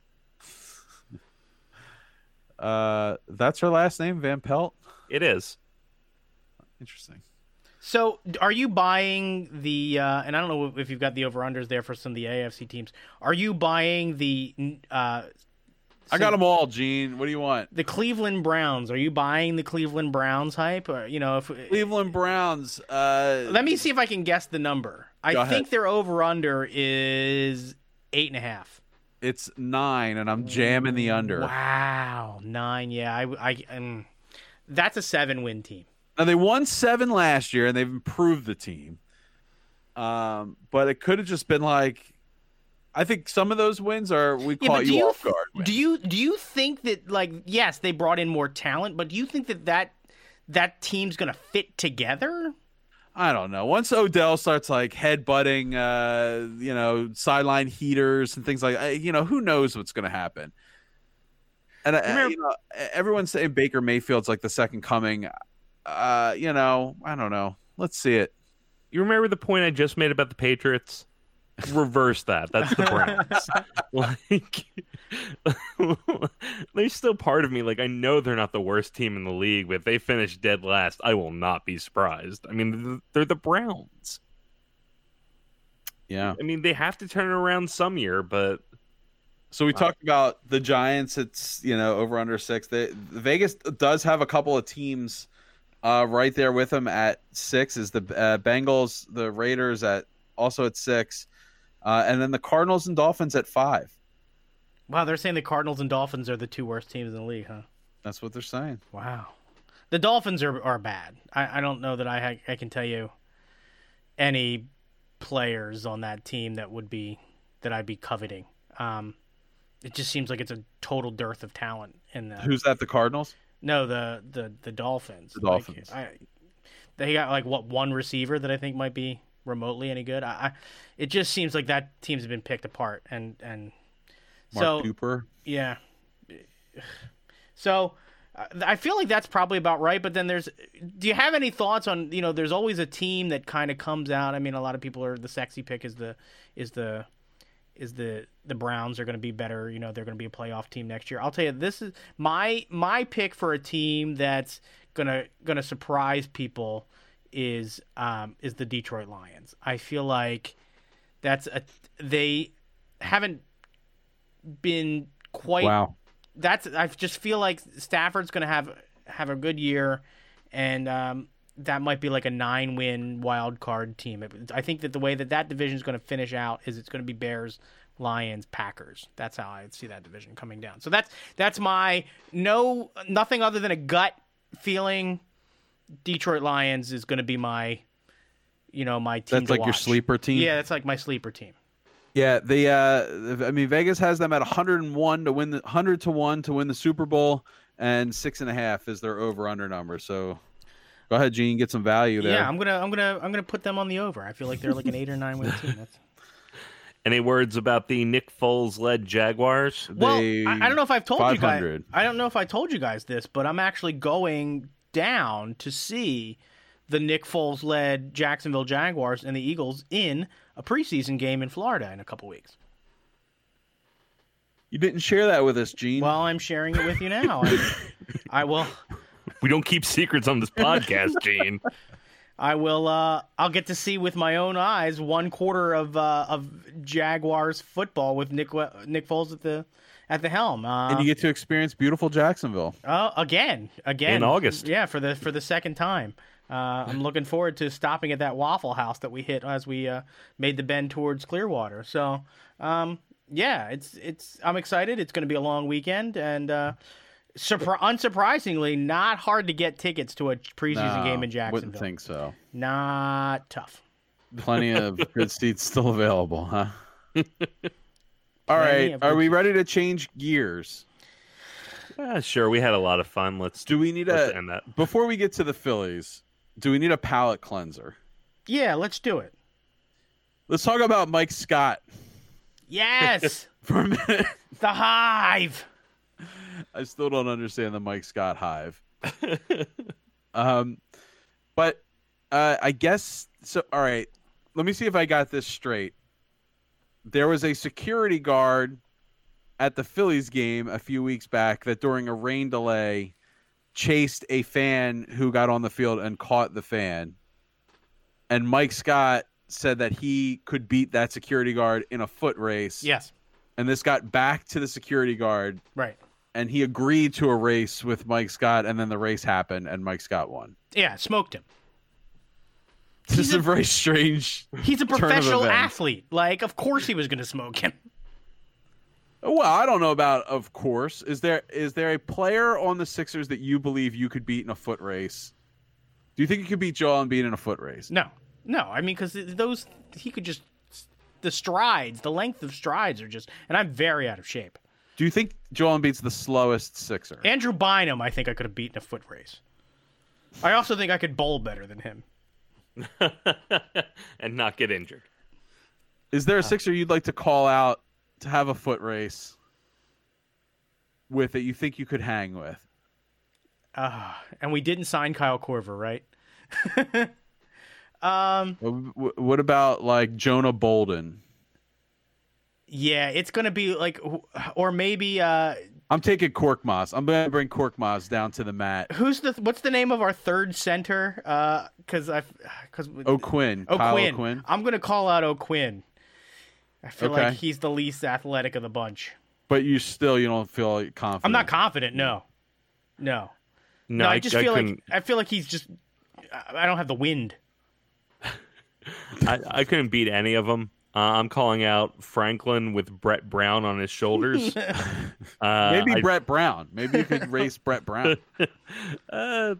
Uh, that's her last name, Van Pelt. It is. Interesting. So, are you buying the? Uh, and I don't know if you've got the over unders there for some of the AFC teams. Are you buying the? Uh, I got them all, Gene. What do you want? the Cleveland Browns. Are you buying the Cleveland Browns hype? Or you know, if Cleveland Browns. Uh, let me see if I can guess the number. I Go think ahead. their over under is eight and a half. It's nine, and I'm jamming the under. Wow, nine. Yeah, I, I, um, that's a seven win team. Now they won seven last year, and they've improved the team. Um, but it could have just been like, I think some of those wins are we Yeah, do you, you off guard. wins. do you do you think that like yes they brought in more talent, but do you think that that that team's gonna fit together? I don't know. Once Odell starts like headbutting, uh, you know, sideline heaters and things like, uh, you know, who knows what's going to happen. And uh, Remember- you know, everyone's saying Baker Mayfield's like the second coming. Uh, you know, I don't know. Let's see it. You remember the point I just made about the Patriots? Reverse that. That's the Browns. like there's still part of me like I know they're not the worst team in the league, but if they finish dead last, I will not be surprised. I mean, they're the Browns. Yeah. I mean, they have to turn it around some year, but So we talked about the Giants. It's you know over under six. The Vegas does have a couple of teams uh, right there with them at six. Is the uh, Bengals, the Raiders at also at six, uh, and then the Cardinals and Dolphins at five. Wow, they're saying the Cardinals and Dolphins are the two worst teams in the league, huh? That's what they're saying. Wow. The Dolphins are, are bad. I, I don't know that I ha- I can tell you any players on that team that would be that I'd be coveting. Um, it just seems like it's a total dearth of talent in the Who's that? The Cardinals. No the the the Dolphins. The Like, Dolphins. I, they got like what one receiver that I think might be remotely any good. I, I it just seems like that team's been picked apart and and Mark so Cooper. yeah. So uh, I feel like that's probably about right. But then there's, do you have any thoughts on you know? There's always a team that kind of comes out. I mean, a lot of people are the sexy pick is the is the is the the Browns are going to be better. You know, they're going to be a playoff team next year. I'll tell you, this is my my pick for a team that's gonna gonna surprise people is um is the Detroit Lions. I feel like that's a they haven't been quite Wow. that's I just feel like Stafford's going to have have a good year, and um, that might be like a nine win wild card team. It- I think that the way that that division is going to finish out is it's going to be Bears, Lions, Packers. That's how I see that division coming down. So that's that's my no nothing other than a gut feeling. Detroit Lions is going to be my, you know, my team. That's like your sleeper team. Yeah, that's like my sleeper team. Yeah, the uh I mean Vegas has them at 101 to win the 100 to 1 to win the Super Bowl and six and a half is their over under number. So go ahead, Gene, get some value there. Yeah, I'm gonna I'm gonna I'm gonna put them on the over. I feel like they're like an eight or nine win team. That's... Any words about the Nick Foles led Jaguars? Well, They- I, I don't know if I've told you guys. I don't know if I told you guys this, but I'm actually going down to see the Nick Foles led Jacksonville Jaguars and the Eagles in a preseason game in Florida in a couple weeks. You didn't share that with us, Gene. Well, I'm sharing it with you now. I, I will. We don't keep secrets on this podcast, Gene. I will. Uh, I'll get to see with my own eyes one quarter of uh, of Jaguars football with Nick Nick Foles at the at the helm. Uh, and you get to experience beautiful Jacksonville. Oh, again, again In August. Yeah, for the for the second time. Uh, I'm looking forward to stopping at that Waffle House that we hit as we uh, made the bend towards Clearwater. So, um, yeah, it's it's. I'm excited. It's going to be a long weekend, and uh, surpri- unsurprisingly, not hard to get tickets to a preseason No, game in Jacksonville. Wouldn't think so. Not tough. Plenty of good seats still available, huh? All Plenty right, of are we ready to change gears? Sure, we had a lot of fun. Let's Do we need let's a end that. before we get to the Phillies? Do we need a palate cleanser? Yeah, let's do it. Let's talk about Mike Scott Yes, for a minute. the hive. I still don't understand the Mike Scott hive. um, but uh, I guess so. All right, let me see if I got this straight. There was a security guard at the Phillies game a few weeks back that during a rain delay chased a fan who got on the field and caught the fan. And Mike Scott said that he could beat that security guard in a foot race. Yes, And this got back to the security guard right. And he agreed to a race with Mike Scott, and then the race happened, and Mike Scott won. Yeah, smoked him. This is a, a- very strange. He's a professional athlete. Like, of course he was going to smoke him. Well, I don't know about. Of course, is there is there a player on the Sixers that you believe you could beat in a foot race? Do you think you could beat Joel Embiid in a foot race? No, no. I mean, because those he could just the strides, the length of strides are just, and I'm very out of shape. Do you think Joel Embiid's the slowest Sixer? Andrew Bynum, I think I could have beaten a foot race. I also think I could bowl better than him. and not get injured. Is there a Sixer you'd like to call out to have a foot race with that you think you could hang with? Uh, and we didn't sign Kyle Korver, right? um, Wh- wh- What about like Jonah Bolden? Yeah, it's gonna be like, or maybe uh, I'm taking Korkmaz. I'm going to bring Korkmaz down to the mat. who's the what's the name of our third center? Uh, because I, because O'Quinn. Kyle O'Quinn. O'Quinn. I'm gonna call out O'Quinn. I feel Okay. like he's the least athletic of the bunch. But you still you don't feel like confident. I'm not confident. No, no, No, no. I, just feel couldn't- like I feel like he's just. I I don't have the wind. I, I couldn't beat any of them. Uh, I'm calling out Franklin with Brett Brown on his shoulders. Uh, Maybe I- Brett Brown. Maybe you could race Brett Brown. uh,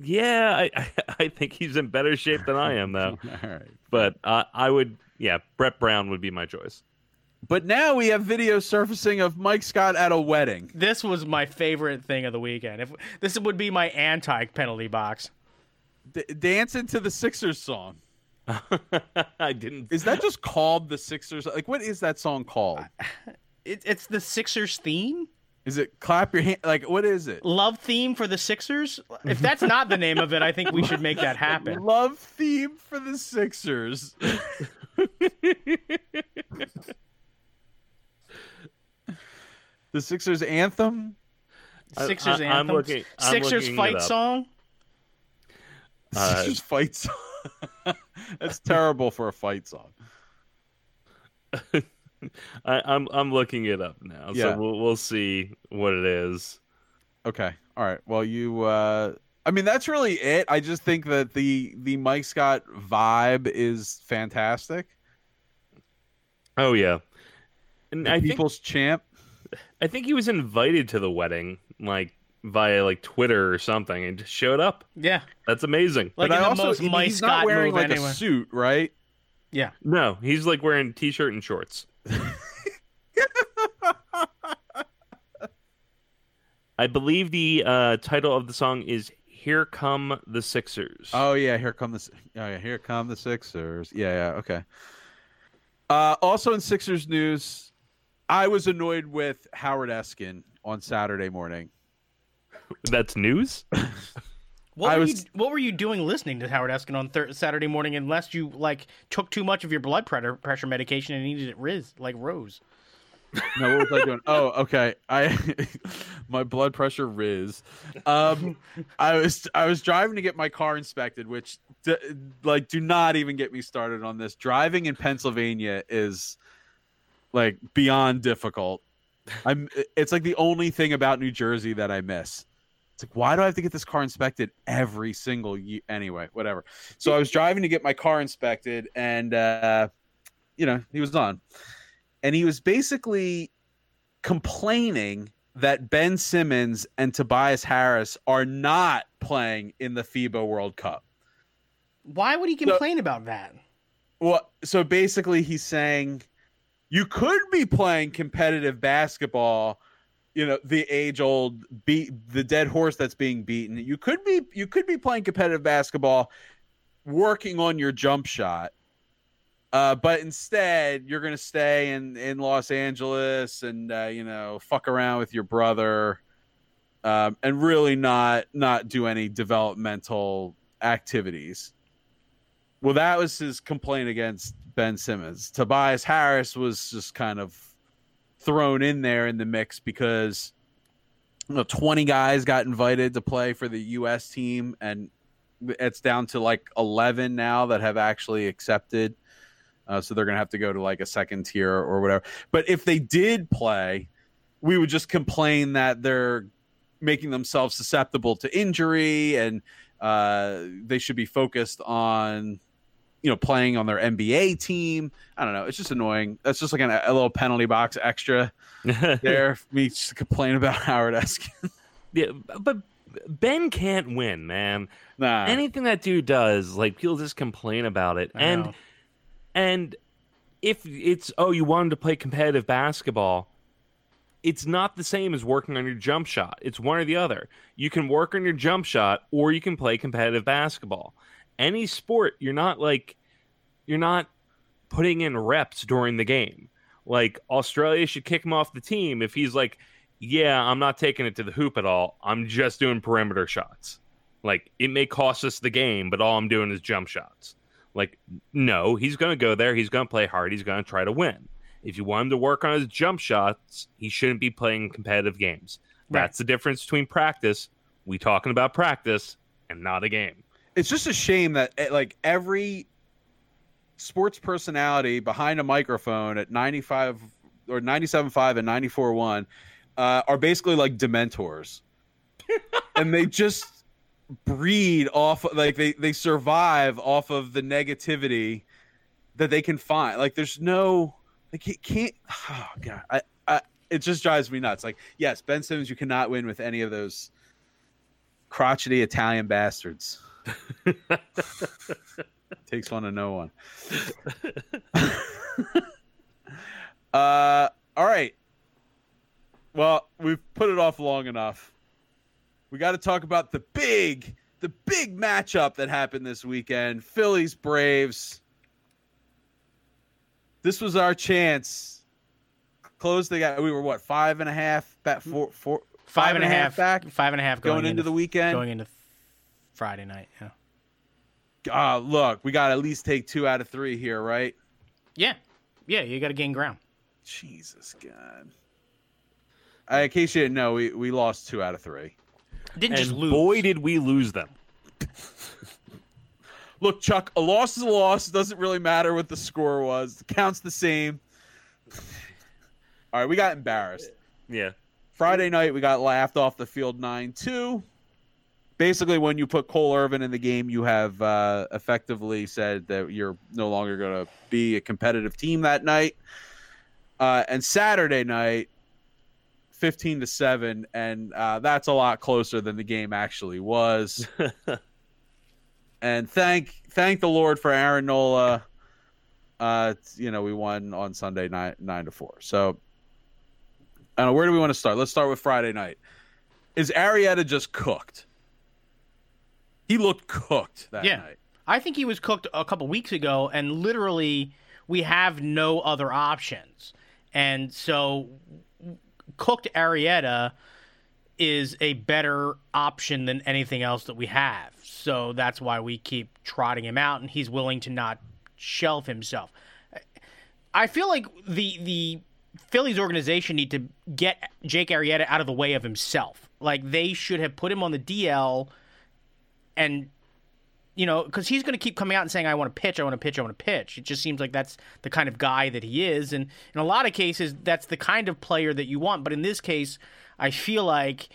yeah, I, I, I think he's in better shape than I am, though. All right. But uh, I would, yeah, Brett Brown would be my choice. But now we have video surfacing of Mike Scott at a wedding. This was my favorite thing of the weekend. If this would be my anti penalty box. D- dancing to the Sixers song. I didn't. Is that just called the Sixers? Like, what is that song called? It, it's the Sixers theme, Is it clap your hand? Like, what is it? love theme for the Sixers. If that's not the name of it, I think we should make that happen. Love theme for the Sixers. the Sixers anthem. Sixers I- I'm anthem. looking- I'm Sixers fight song. Uh, Sixers fight song. That's terrible for a fight song. I, I'm I'm looking it up now, Yeah. so we'll we'll see what it is. Okay. All right. Well, you. uh I mean, that's really it. I just think that the the Mike Scott vibe is fantastic. Oh yeah, and The I think people's champ. I think he was invited to the wedding, like via like Twitter or something, and just showed up. Yeah, That's amazing. like but in I the also most he's Mike not wearing move like anyway. a suit, right? Yeah, No, he's like wearing t-shirt and shorts. I believe the uh, title of the song is "Here Come the Sixers." Oh yeah, here come the oh yeah, here come the Sixers. Yeah, yeah, okay. Uh, also in Sixers news, I was annoyed with Howard Eskin on Saturday morning. That's news. what I were was- you What were you doing listening to Howard Eskin on thir- Saturday morning? Unless you like took too much of your blood pressure pressure medication and needed it riz like Rose. No, what was I doing? Oh, okay. I my blood pressure riz. Um, I was I was driving to get my car inspected, which d- like do not even get me started on this. Driving in Pennsylvania is like beyond difficult. I'm. It's like the only thing about New Jersey that I miss. It's like why do I have to get this car inspected every single year? Anyway, whatever. So I was driving to get my car inspected, and uh, you know he was on and he was basically complaining that Ben Simmons and Tobias Harris are not playing in the FIBA World Cup. Why would he complain about that? Well, so basically he's saying you could be playing competitive basketball, you know, the age old beat the dead horse that's being beaten. You could be you could be playing competitive basketball working on your jump shot. Uh, but instead, you're going to stay in, in Los Angeles and uh, you know fuck around with your brother, um, and really not not do any developmental activities. Well, that was his complaint against Ben Simmons. Tobias Harris was just kind of thrown in there in the mix because you know, 20 guys got invited to play for the U.S. team, and it's down to like 11 now that have actually accepted. Uh, so they're going to have to go to like a second tier or whatever. But if they did play, we would just complain that they're making themselves susceptible to injury and uh, they should be focused on you know playing on their NBA team. I don't know. It's just annoying. That's just like an, a little penalty box extra there for me just to complain about Howard Eskin. yeah, but Ben can't win, man. nah. Anything that dude does, like people just complain about it, I and know. and if it's oh you wanted to play competitive basketball it's not the same as working on your jump shot it's one or the other you can work on your jump shot or you can play competitive basketball any sport you're not like you're not putting in reps during the game like australia should kick him off the team if he's like yeah i'm not taking it to the hoop at all i'm just doing perimeter shots like it may cost us the game but all i'm doing is jump shots like, no, he's going to go there. He's going to play hard. He's going to try to win. If you want him to work on his jump shots, he shouldn't be playing competitive games. Right. That's the difference between practice. We talking about practice and not a game. It's just a shame that eh, like every sports personality behind a microphone at 95 or 97.5 and 94.1 uh, are basically like dementors and they just breed off like they they survive off of the negativity that they can find. Like there's no like it can't oh god. I, I it just drives me nuts. Like, yes, Ben Simmons, you cannot win with any of those crotchety Italian bastards. Takes one to know one. uh all right. Well, we've put it off long enough. We got to talk about the big, the big matchup that happened this weekend: Phillies Braves. This was our chance. Close the gap. We were what five and a half back four four Five and a half back Five and a half going, going, into the weekend. going into Friday night. Yeah. Ah, look, we got to at least take two out of three here, right? Yeah. Yeah. You got to gain ground. Jesus God. I, in case you didn't know, we, we lost two out of three. Didn't And just lose. boy, did we lose them. Look, Chuck, a loss is a loss. It doesn't really matter what the score was. It counts the same. All right, we got embarrassed. Yeah. Friday night, we got laughed off the field 9 2. Basically, when you put Cole Irvin in the game, you have uh, effectively said that you're no longer going to be a competitive team that night. Uh, and Saturday night, 15 to 7, and uh, that's a lot closer than the game actually was. and thank thank the Lord for Aaron Nola. Uh, you know, we won on Sunday nine nine to four. So, I don't know where do we want to start. Let's start with Friday night. Is Arrieta just cooked? He looked cooked that Yeah. night. I think he was cooked a couple weeks ago, and literally, we have no other options. And so, cooked Arrieta is a better option than anything else that we have. So that's why we keep trotting him out, and he's willing to not shelf himself. I feel like the the Phillies organization need to get Jake Arrieta out of the way of himself. Like they should have put him on the DL and you know, because he's going to keep coming out and saying, "I want to pitch, I want to pitch, I want to pitch." It just seems like that's the kind of guy that he is, and in a lot of cases, that's the kind of player that you want. But in this case, I feel like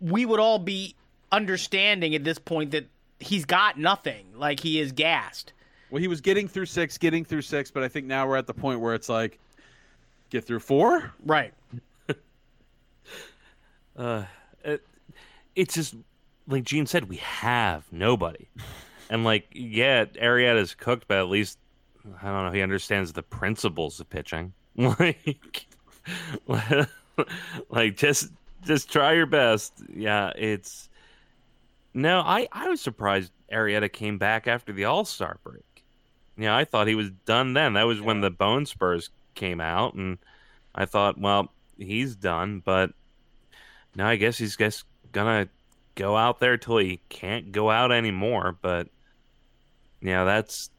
we would all be understanding at this point that he's got nothing, like he is gassed. Well, he was getting through six, getting through six, but I think now we're at the point where it's like, get through four. Right. Uh, it, it's just like Gene said, we have nobody, and like yeah, Arrieta's cooked, but at least I don't know. He understands the principles of pitching. Like, like just just try your best. Yeah, it's no. I I was surprised Arrieta came back after the All Star break. Yeah, I thought he was done then. That was when the Bone Spurs came out, and I thought, well, he's done. But now I guess he's just gonna go out there till he can't go out anymore. But yeah, that's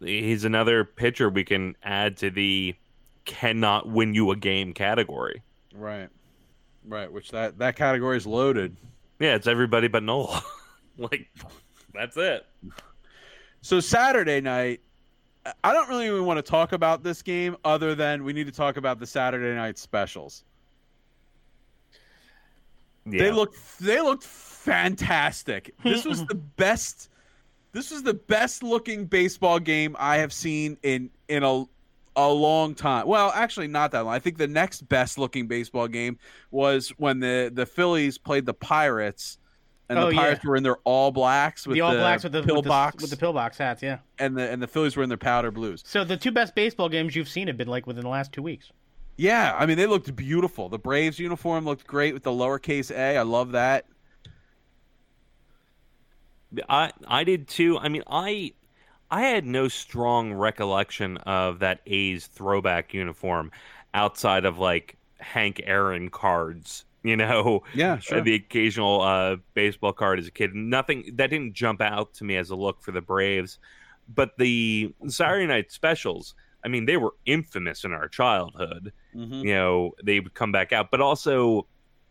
he's another pitcher we can add to the cannot win you a game category. Right, right. Which that that category is loaded. Yeah, it's everybody but Nola. like that's it. So Saturday night, I don't really even want to talk about this game other than we need to talk about the Saturday night specials. Yeah. They looked they looked fantastic. This was the best this was the best looking baseball game I have seen in in a a long time. Well, actually not that long. I think the next best looking baseball game was when the the Phillies played the Pirates and Oh, the yeah. Pirates were in their all blacks with the All Blacks with the pillbox with the, with the pillbox hats, yeah. and the and the Phillies were in their powder blues. So the two best baseball games you've seen have been like within the last two weeks. Yeah, I mean they looked beautiful. The Braves uniform looked great with the lowercase a. I love that. I I did too. I mean, I I had no strong recollection of that A's throwback uniform outside of like Hank Aaron cards. You know, Yeah, sure. the occasional uh, baseball card as a kid. Nothing that didn't jump out to me as a look for the Braves, but the Saturday night specials. I mean, they were infamous in our childhood. Mhm. You know, they would come back out, but also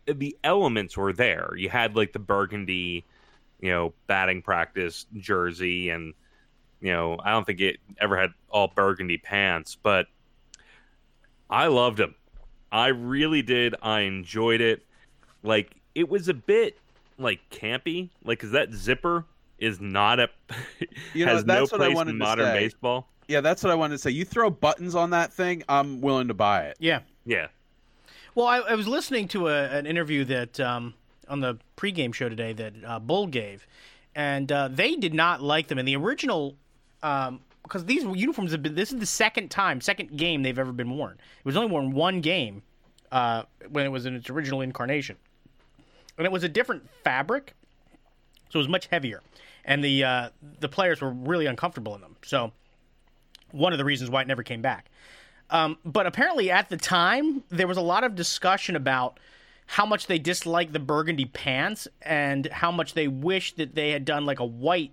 the elements were there. You had like the burgundy, you know, batting practice jersey, and you know, I don't think it ever had all burgundy pants, but I loved them. I really did. I enjoyed it. Like it was a bit like campy? Like, cause that zipper is not a You know, has that's no what I place wanted in to modern say. baseball. Yeah, that's what I wanted to say. You throw buttons on that thing, I'm willing to buy it. Yeah. Yeah, Well, I, I was listening to a, an interview that um, on the pregame show today that uh, Bull gave, and uh, they did not like them. And the original, um, because these uniforms have been. This is the second time, second game they've ever been worn. It was only worn one game uh, when it was in its original incarnation, and it was a different fabric, so it was much heavier, and the uh, the players were really uncomfortable in them. So, one of the reasons why it never came back. Um, but apparently, at the time, there was a lot of discussion about how much they disliked the burgundy pants and how much they wished that they had done like a white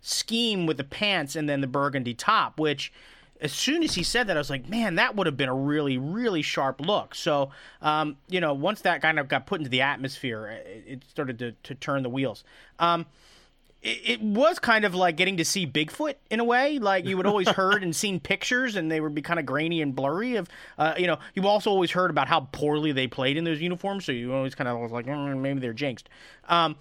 scheme with the pants and then the burgundy top. Which, as soon as he said that, I was like, man, that would have been a really, really sharp look. So, um, you know, once that kind of got put into the atmosphere, it, started to, to turn the wheels. Um, it, was kind of like getting to see Bigfoot in a way. Like you would always heard and seen pictures, and they would be kind of grainy and blurry. Of uh, you know, you also always heard about how poorly they played in those uniforms, so you always kind of was like, mm, maybe they're jinxed. Um,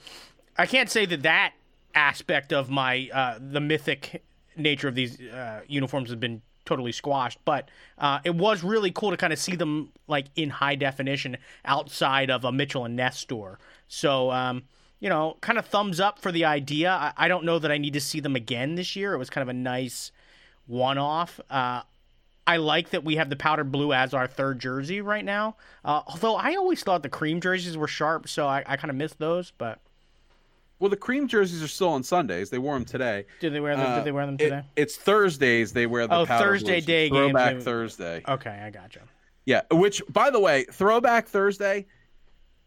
I can't say that that aspect of my uh, the mythic nature of these uh, uniforms has been totally squashed, but uh, it was really cool to kind of see them like in high definition outside of a Mitchell and Ness store. So. Um, you know, kind of thumbs up for the idea. I, I don't know that I need to see them again this year. It was kind of a nice one off. Uh, I like that we have the powdered blue as our third jersey right now. Uh, although I always thought the cream jerseys were sharp, so I, I kind of missed those. But Well, the cream jerseys are still on Sundays. They wore them today. did they wear them? Uh, did they wear them it- today? it's Thursdays. They wear the Oh, powder Thursday blues. day games, Throwback they- Thursday. okay, I gotcha. Yeah, which by the way, Throwback Thursday,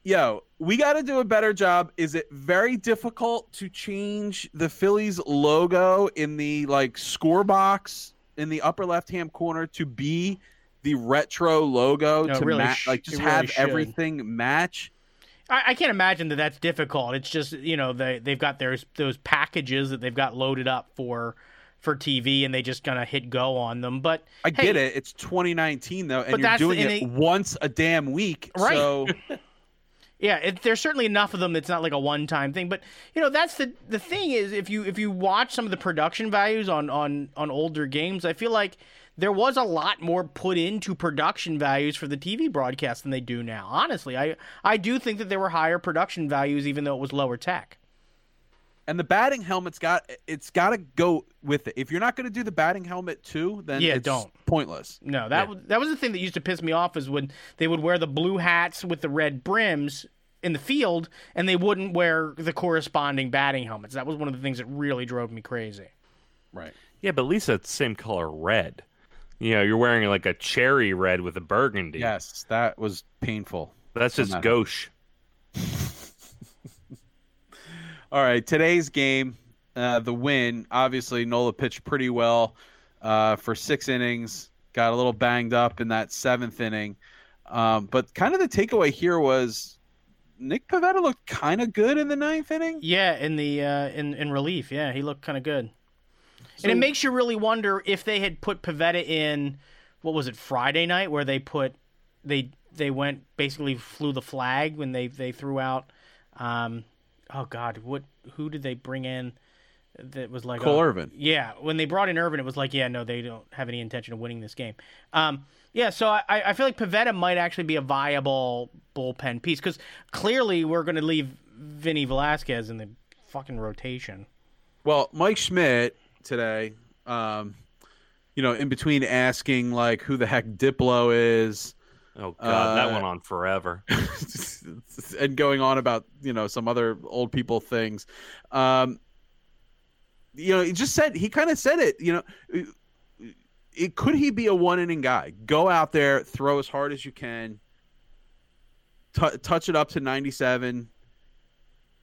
yo, we got to do a better job. Is it very difficult to change the Phillies logo in the like score box in the upper left-hand corner to be the retro logo No, to really match sh- like just really have should. everything match? I, I can't imagine that that's difficult. It's just you know they they've got their those packages that they've got loaded up for for TV, and they just gonna hit go on them. But I hey, get it. It's 2019 though, and you're doing it once a damn week. Right. So Yeah, it, there's certainly enough of them. that's not like a one-time thing, but you know that's the the thing is if you if you watch some of the production values on on on older games, I feel like there was a lot more put into production values for the TV broadcast than they do now. Honestly, I I do think that there were higher production values even though it was lower tech. And the batting helmet's got it's got to go with it. If you're not going to do the batting helmet too, then Yeah, it's don't. pointless. No, that Yeah. was that was the thing that used to piss me off is when they would wear the blue hats with the red brims in the field and they wouldn't wear the corresponding batting helmets. That was one of the things that really drove me crazy. Right. yeah, but at least it's the same color red. You know, you're wearing like a cherry red with a burgundy. Yes, that was painful. that's just not- gauche. All right, today's game, uh, the win. Obviously, Nola pitched pretty well uh, for six innings. Got a little banged up in that seventh inning, um, but kind of the takeaway here was Nick Pivetta looked kind of good in the ninth inning. Yeah, in the uh, in in relief, yeah, he looked kind of good. and it makes you really wonder if they had put Pivetta in what was it Friday night where they put they they went basically flew the flag when they they threw out um oh god what who did they bring in that was like Cole oh, Irvin. yeah when they brought in Irvin it was like yeah no they don't have any intention of winning this game um yeah so I I feel like Pivetta might actually be a viable bullpen piece because clearly we're going to leave Vinny Velasquez in the fucking rotation Well, Mike Schmidt today, um, you know, in between asking like who the heck Diplo is, Oh god, that Uh, went on forever. and going on about you know some other old people things, um, you know, he just said he kind of said it. You know, it, it could he be a one inning guy? Go out there, throw as hard as you can, t- touch it up to ninety seven.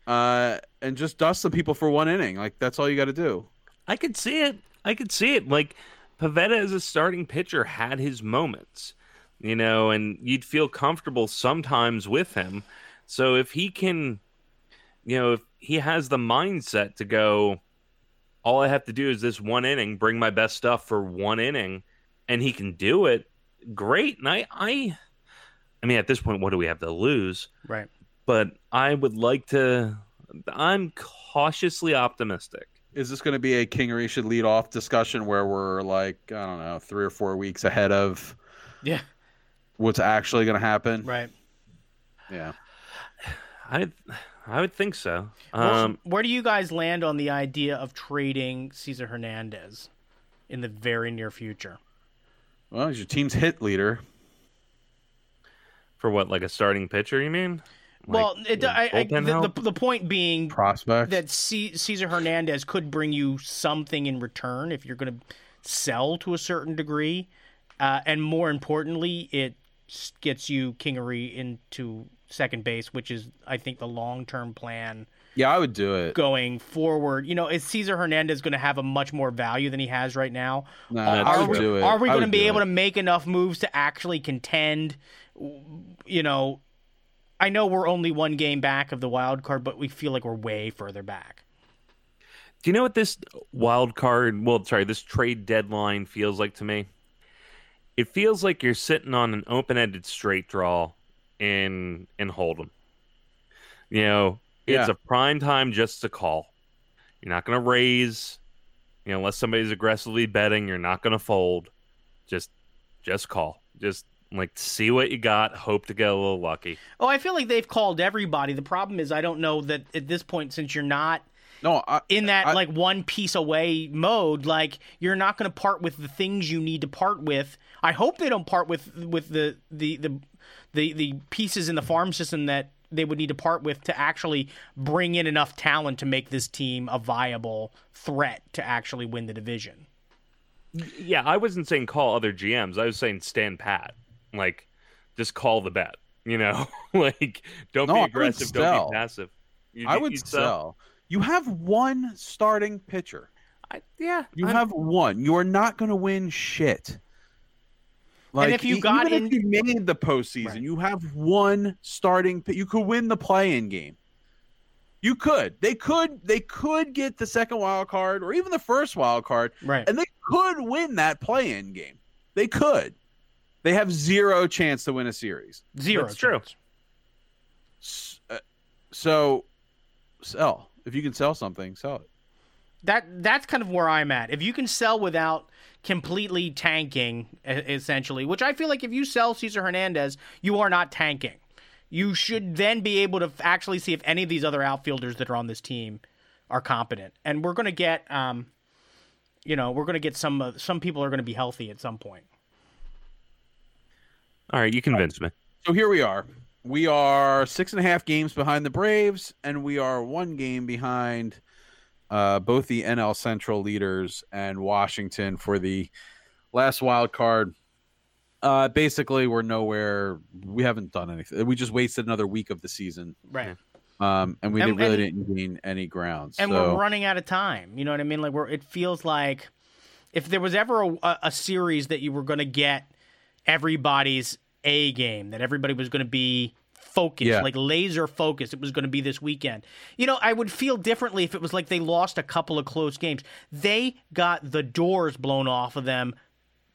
Uh, and just dust some people for one inning. Like that's all you got to do. I could see it. I could see it. Like Pivetta as a starting pitcher had his moments, you know, and you'd feel comfortable sometimes with him. So if he can, you know, if he has the mindset to go, all I have to do is this one inning, bring my best stuff for one inning, and he can do it. Great. And I, I, I mean, at this point, what do we have to lose? right but I would like to I'm cautiously optimistic. Is this going to be a Kingery should lead off discussion where we're like, I don't know, three or four weeks ahead of Yeah. What's actually going to happen? Right. Yeah. I I would think so. Well, Um, where do you guys land on the idea of trading Cesar Hernandez in the very near future? Well, he's your team's hit leader. for what, like a starting pitcher? You mean? Like, well, it, I, I, the, the, the point being Prospect. that C- Cesar Hernandez could bring you something in return if you're going to sell to a certain degree, uh, and more importantly, it s- gets you Kingery into second base, which is, I think, the long term plan yeah, I would do it. going forward. You know, is Cesar Hernandez going to have a much more value than he has right now? No, That's I are would we, do it. are we going to be able it. to make enough moves to actually contend? You know, I know we're only one game back of the wild card, but we feel like we're way further back. Do you know what this wild card, well, sorry, this trade deadline feels like to me? It feels like you're sitting on an open-ended straight draw in in Hold'em. You know, it's Yeah. a prime time just to call. You're not going to raise, you know, unless somebody's aggressively betting. You're not going to fold. Just, just call. Just like see what you got. Hope to get a little lucky. Oh, I feel like they've called everybody. The problem is, I don't know that at this point, since you're not No, I, in that I- like one piece away mode, like you're not going to part with the things you need to part with. I hope they don't part with with the the the the, the pieces in the farm system that they would need to part with to actually bring in enough talent to make this team a viable threat to actually win the division. Yeah, I wasn't saying call other GMs. I was saying stand pat. Like, just call the bet. You know, like don't No, be aggressive, don't be passive. You, I would you'd sell. You have one starting pitcher. I, yeah, You I'm- have one. You are not going to win shit. Like, if you got even in- if you made the postseason, Right. you have one starting. You could win the play-in game. You could. They could. They could get the second wild card or even the first wild card, Right. and they could win that play-in game. They could. They have zero chance to win a series. Zero. That's true. chance. S- uh, So, sell. If you can sell something, sell it. that that's kind of where I'm at. If you can sell without completely tanking, essentially, which I feel like if you sell Cesar Hernandez, you are not tanking. You should then be able to actually see if any of these other outfielders that are on this team are competent. And we're going to get, um, you know, we're going to get some uh, some people are going to be healthy at some point. All right, you convinced me. So here we are. We are six and a half games behind the Braves, and we are one game behind uh, both the NL Central leaders and Washington for the last wild card. Uh, basically, we're nowhere. We haven't done anything. We just wasted another week of the season, Right. um, and we And- didn't, really and- didn't gain any grounds. and so, we're running out of time. You know what I mean? Like we're it feels like if there was ever a, a, a series that you were going to get everybody's A game, that everybody was going to be focused, Yeah. like laser focused, it was going to be this weekend. You know, I would feel differently if it was like they lost a couple of close games. They got the doors blown off of them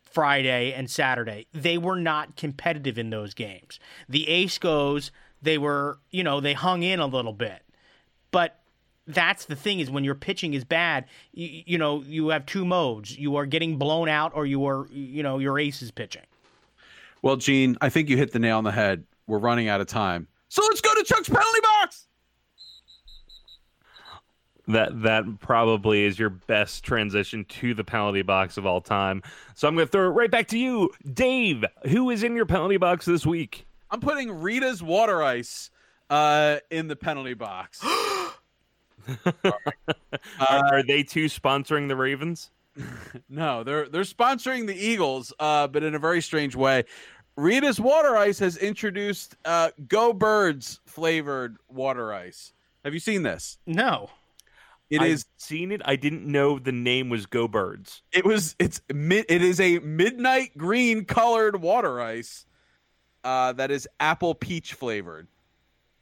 Friday and Saturday. They were not competitive in those games. The Ace goes, they were, you know, they hung in a little bit. But that's the thing is when your pitching is bad, you, you know, you have two modes. You are getting blown out or you are, you know, your ace is pitching. Well, Gene, I think you hit the nail on the head. We're running out of time, so let's go to Chuck's penalty box. That that probably is your best transition to the penalty box of all time. So I'm going to throw it right back to you, Dave. Who is in your penalty box this week? I'm putting Rita's water ice uh, in the penalty box. are, are they two sponsoring the Ravens? No, they're they're sponsoring the Eagles, uh, but in a very strange way. Rita's Water Ice has introduced uh, Go Birds flavored water ice. Have you seen this? No. It I've is. seen it. I didn't know the name was Go Birds. It was. It's. Mid, it is a midnight green colored water ice. Uh, that is apple peach flavored,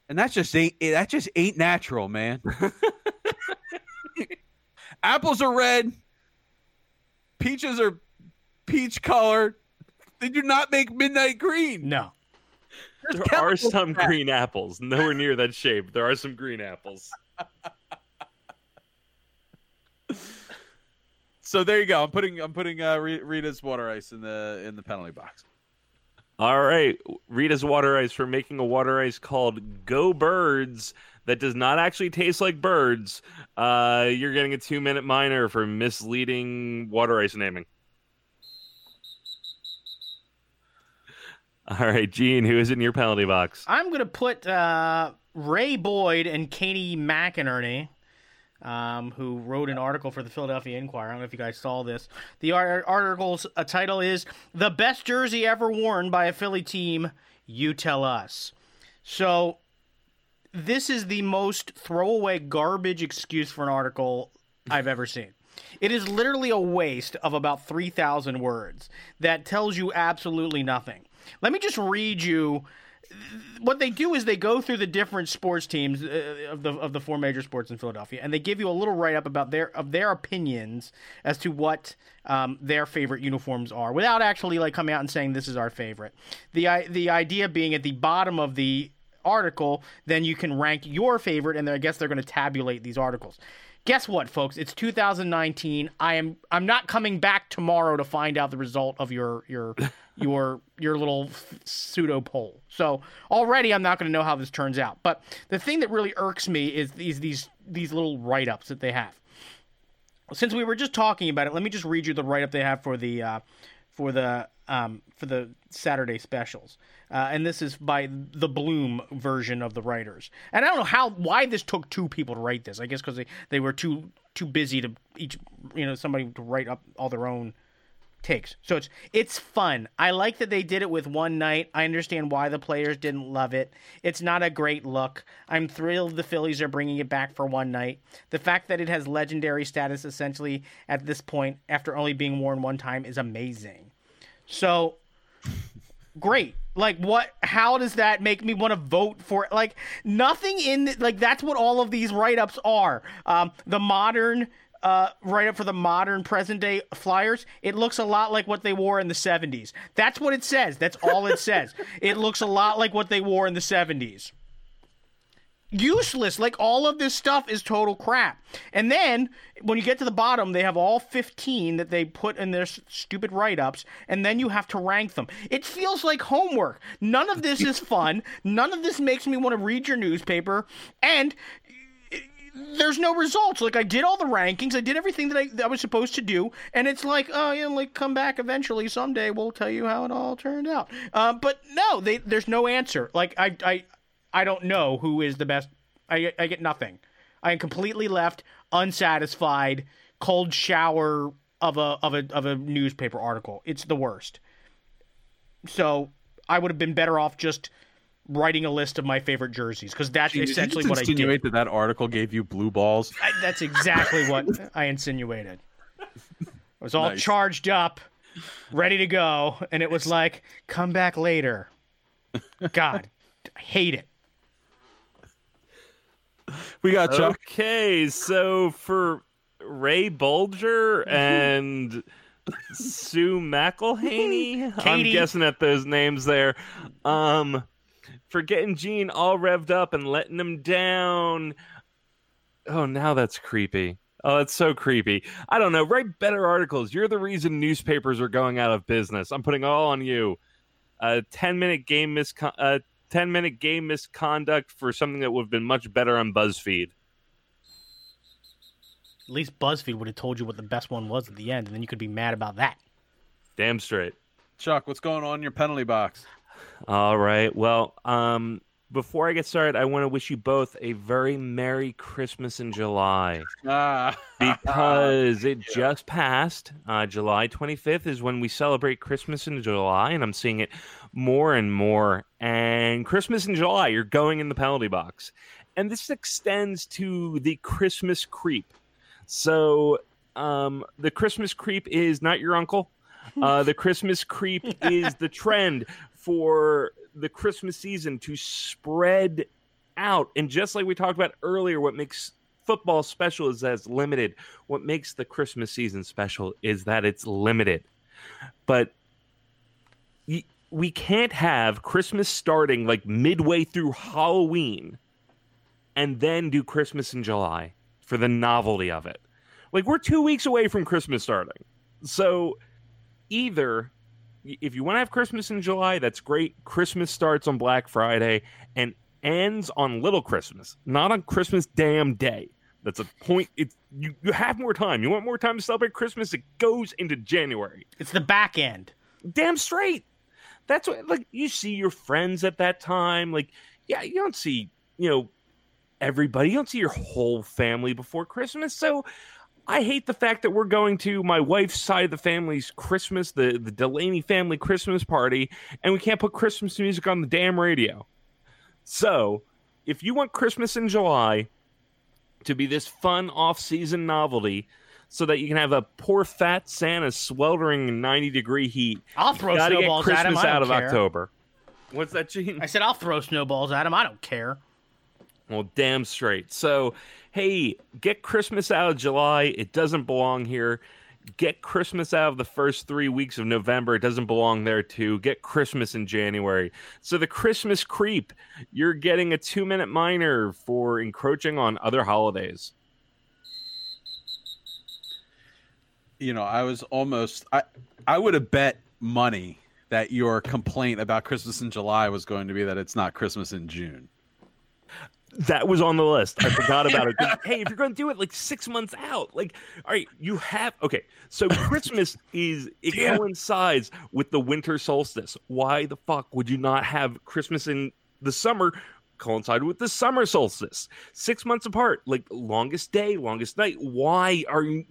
and that just ain't. That just ain't natural, man. Apples are red. Peaches are peach colored. They do not make midnight green. No. There's There are some in that. green apples, nowhere near that shape. There are some green apples. so there you go. I'm putting I'm putting uh, Rita's water ice in the in the penalty box. All right, Rita's water ice for making a water ice called Go Birds that does not actually taste like birds. Uh, you're getting a two minute minor for misleading water ice naming. All right, Gene, who is in your penalty box? I'm going to put uh, Ray Boyd and Katie McInerney, um, who wrote an article for the Philadelphia Inquirer. I don't know if you guys saw this. The article's uh, title is The Best Jersey Ever Worn by a Philly Team, You Tell Us. So, this is the most throwaway garbage excuse for an article I've ever seen. It is literally a waste of about 3,000 words that tells you absolutely nothing. Let me just read you. What they do is they go through the different sports teams uh, of the of the four major sports in Philadelphia, and they give you a little write up about their of their opinions as to what um, their favorite uniforms are, without actually like coming out and saying this is our favorite. the The idea being at the bottom of the article, then you can rank your favorite, and I guess they're going to tabulate these articles. Guess what folks? It's 2019 i am i'm not coming back tomorrow to find out the result of your your your your little pseudo poll. So already i'm not going to know how this turns out. But the thing that really irks me is these these these little write-ups that they have. Since we were just talking about it let me just read you the write-up they have for the uh, for the um, for the Saturday specials, uh, and this is by the Bloom version of the writers. And I don't know how why this took two people to write this. I guess because they, they were too too busy to each you know somebody to write up all their own takes. So it's it's fun. I like that they did it with one night. I understand why the players didn't love it. It's not a great look. I'm thrilled the Phillies are bringing it back for one night. The fact that it has legendary status essentially at this point after only being worn one time is amazing. So great. Like what how does that make me want to vote for it? Like nothing in like that's what all of these write-ups are. Um, the modern uh, write up for the modern present day flyers, it looks a lot like what they wore in the 70s. That's what it says. That's all it says. it looks a lot like what they wore in the 70s useless. Like all of this stuff is total crap. And then when you get to the bottom, they have all 15 that they put in their stupid write ups, and then you have to rank them. It feels like homework. None of this is fun. None of this makes me want to read your newspaper. And there's no results. Like I did all the rankings, I did everything that I, that I was supposed to do, and it's like, oh yeah, like come back eventually someday. We'll tell you how it all turned out. Uh, but no, they, there's no answer. Like I, I I don't know who is the best. I, I get nothing. I am completely left unsatisfied, cold shower of a of a of a newspaper article. It's the worst. So I would have been better off just writing a list of my favorite jerseys because that's Gee, essentially what I did. Insinuate that that article gave you blue balls. I, that's exactly what I insinuated. I was all nice. charged up, ready to go, and it was like, "Come back later." God, I hate it. we got Chuck. Okay, so for Ray Bulger and Sue McElhaney, I'm guessing at those names there. Um, for getting Gene all revved up and letting him down. Oh, now that's creepy. Oh, that's so creepy. I don't know. Write better articles. You're the reason newspapers are going out of business. I'm putting all on you. A 10 minute game miscon- uh, 10 minute game misconduct for something that would have been much better on BuzzFeed. At least BuzzFeed would have told you what the best one was at the end, and then you could be mad about that. Damn straight. Chuck, what's going on in your penalty box? All right. Well, um, before I get started, I want to wish you both a very Merry Christmas in July. Ah. because it just passed. Uh, July 25th is when we celebrate Christmas in July, and I'm seeing it more and more. And Christmas in July, you're going in the penalty box. And this extends to the Christmas creep. So um, the Christmas creep is not your uncle. Uh, the Christmas creep is the trend for the Christmas season to spread out. And just like we talked about earlier, what makes football special is that it's limited. What makes the Christmas season special is that it's limited. But we can't have Christmas starting like midway through Halloween and then do Christmas in July for the novelty of it. Like we're 2 weeks away from Christmas starting. So either if you want to have Christmas in July, that's great. Christmas starts on Black Friday and ends on Little Christmas, not on Christmas damn day. That's a point. It's you, you have more time. You want more time to celebrate Christmas? It goes into January. It's the back end. Damn straight. That's what like you see your friends at that time. Like, yeah, you don't see, you know, everybody. You don't see your whole family before Christmas. So I hate the fact that we're going to my wife's side of the family's Christmas, the, the Delaney family Christmas party, and we can't put Christmas music on the damn radio. So, if you want Christmas in July to be this fun off season novelty, so that you can have a poor fat Santa sweltering in 90 degree heat, I'll throw gotta get snowballs Christmas at him. I don't of care. October. What's that, Gene? I said I'll throw snowballs at him. I don't care. Well, damn straight. So, hey, get Christmas out of July. It doesn't belong here. Get Christmas out of the first three weeks of November. It doesn't belong there too. Get Christmas in January. So, the Christmas creep, you're getting a two minute minor for encroaching on other holidays. You know, I was almost I I would have bet money that your complaint about Christmas in July was going to be that it's not Christmas in June. That was on the list. I forgot about it. hey, if you're going to do it like six months out, like, all right, you have okay. So Christmas is it Damn. coincides with the winter solstice. Why the fuck would you not have Christmas in the summer coincide with the summer solstice? Six months apart, like longest day, longest night. Why are you?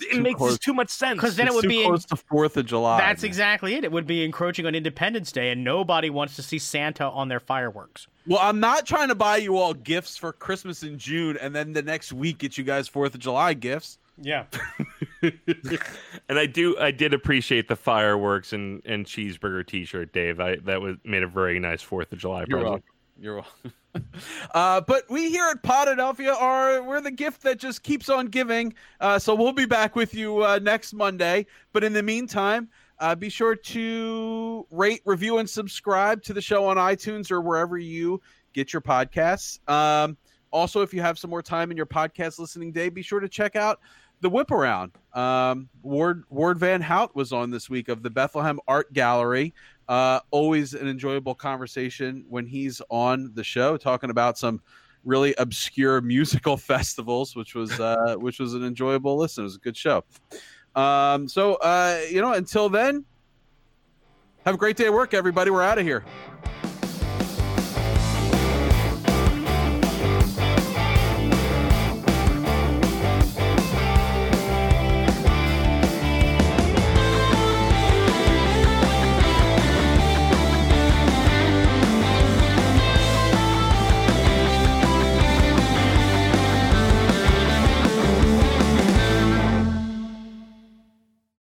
It Too makes close. too much sense because then it would too be in- close to Fourth of July. That's man. exactly it. It would be encroaching on Independence Day, and nobody wants to see Santa on their fireworks. Well, I'm not trying to buy you all gifts for Christmas in June and then the next week get you guys Fourth of July gifts. Yeah. and I do, I did appreciate the fireworks and and cheeseburger T-shirt, Dave. I that was made a very nice Fourth of July You're present. welcome. You're welcome. uh, but we here at Podadelphia are we're the gift that just keeps on giving. Uh, so we'll be back with you uh, next Monday. But in the meantime, uh, be sure to rate, review, and subscribe to the show on iTunes or wherever you get your podcasts. Um, also, if you have some more time in your podcast listening day, be sure to check out the whip around. Um, Ward Ward Van Hout was on this week of the Bethlehem Art Gallery. Uh, always an enjoyable conversation when he's on the show, talking about some really obscure musical festivals, which was uh, which was an enjoyable listen. It was a good show. Um, so uh, you know, until then, have a great day at work, everybody. We're out of here.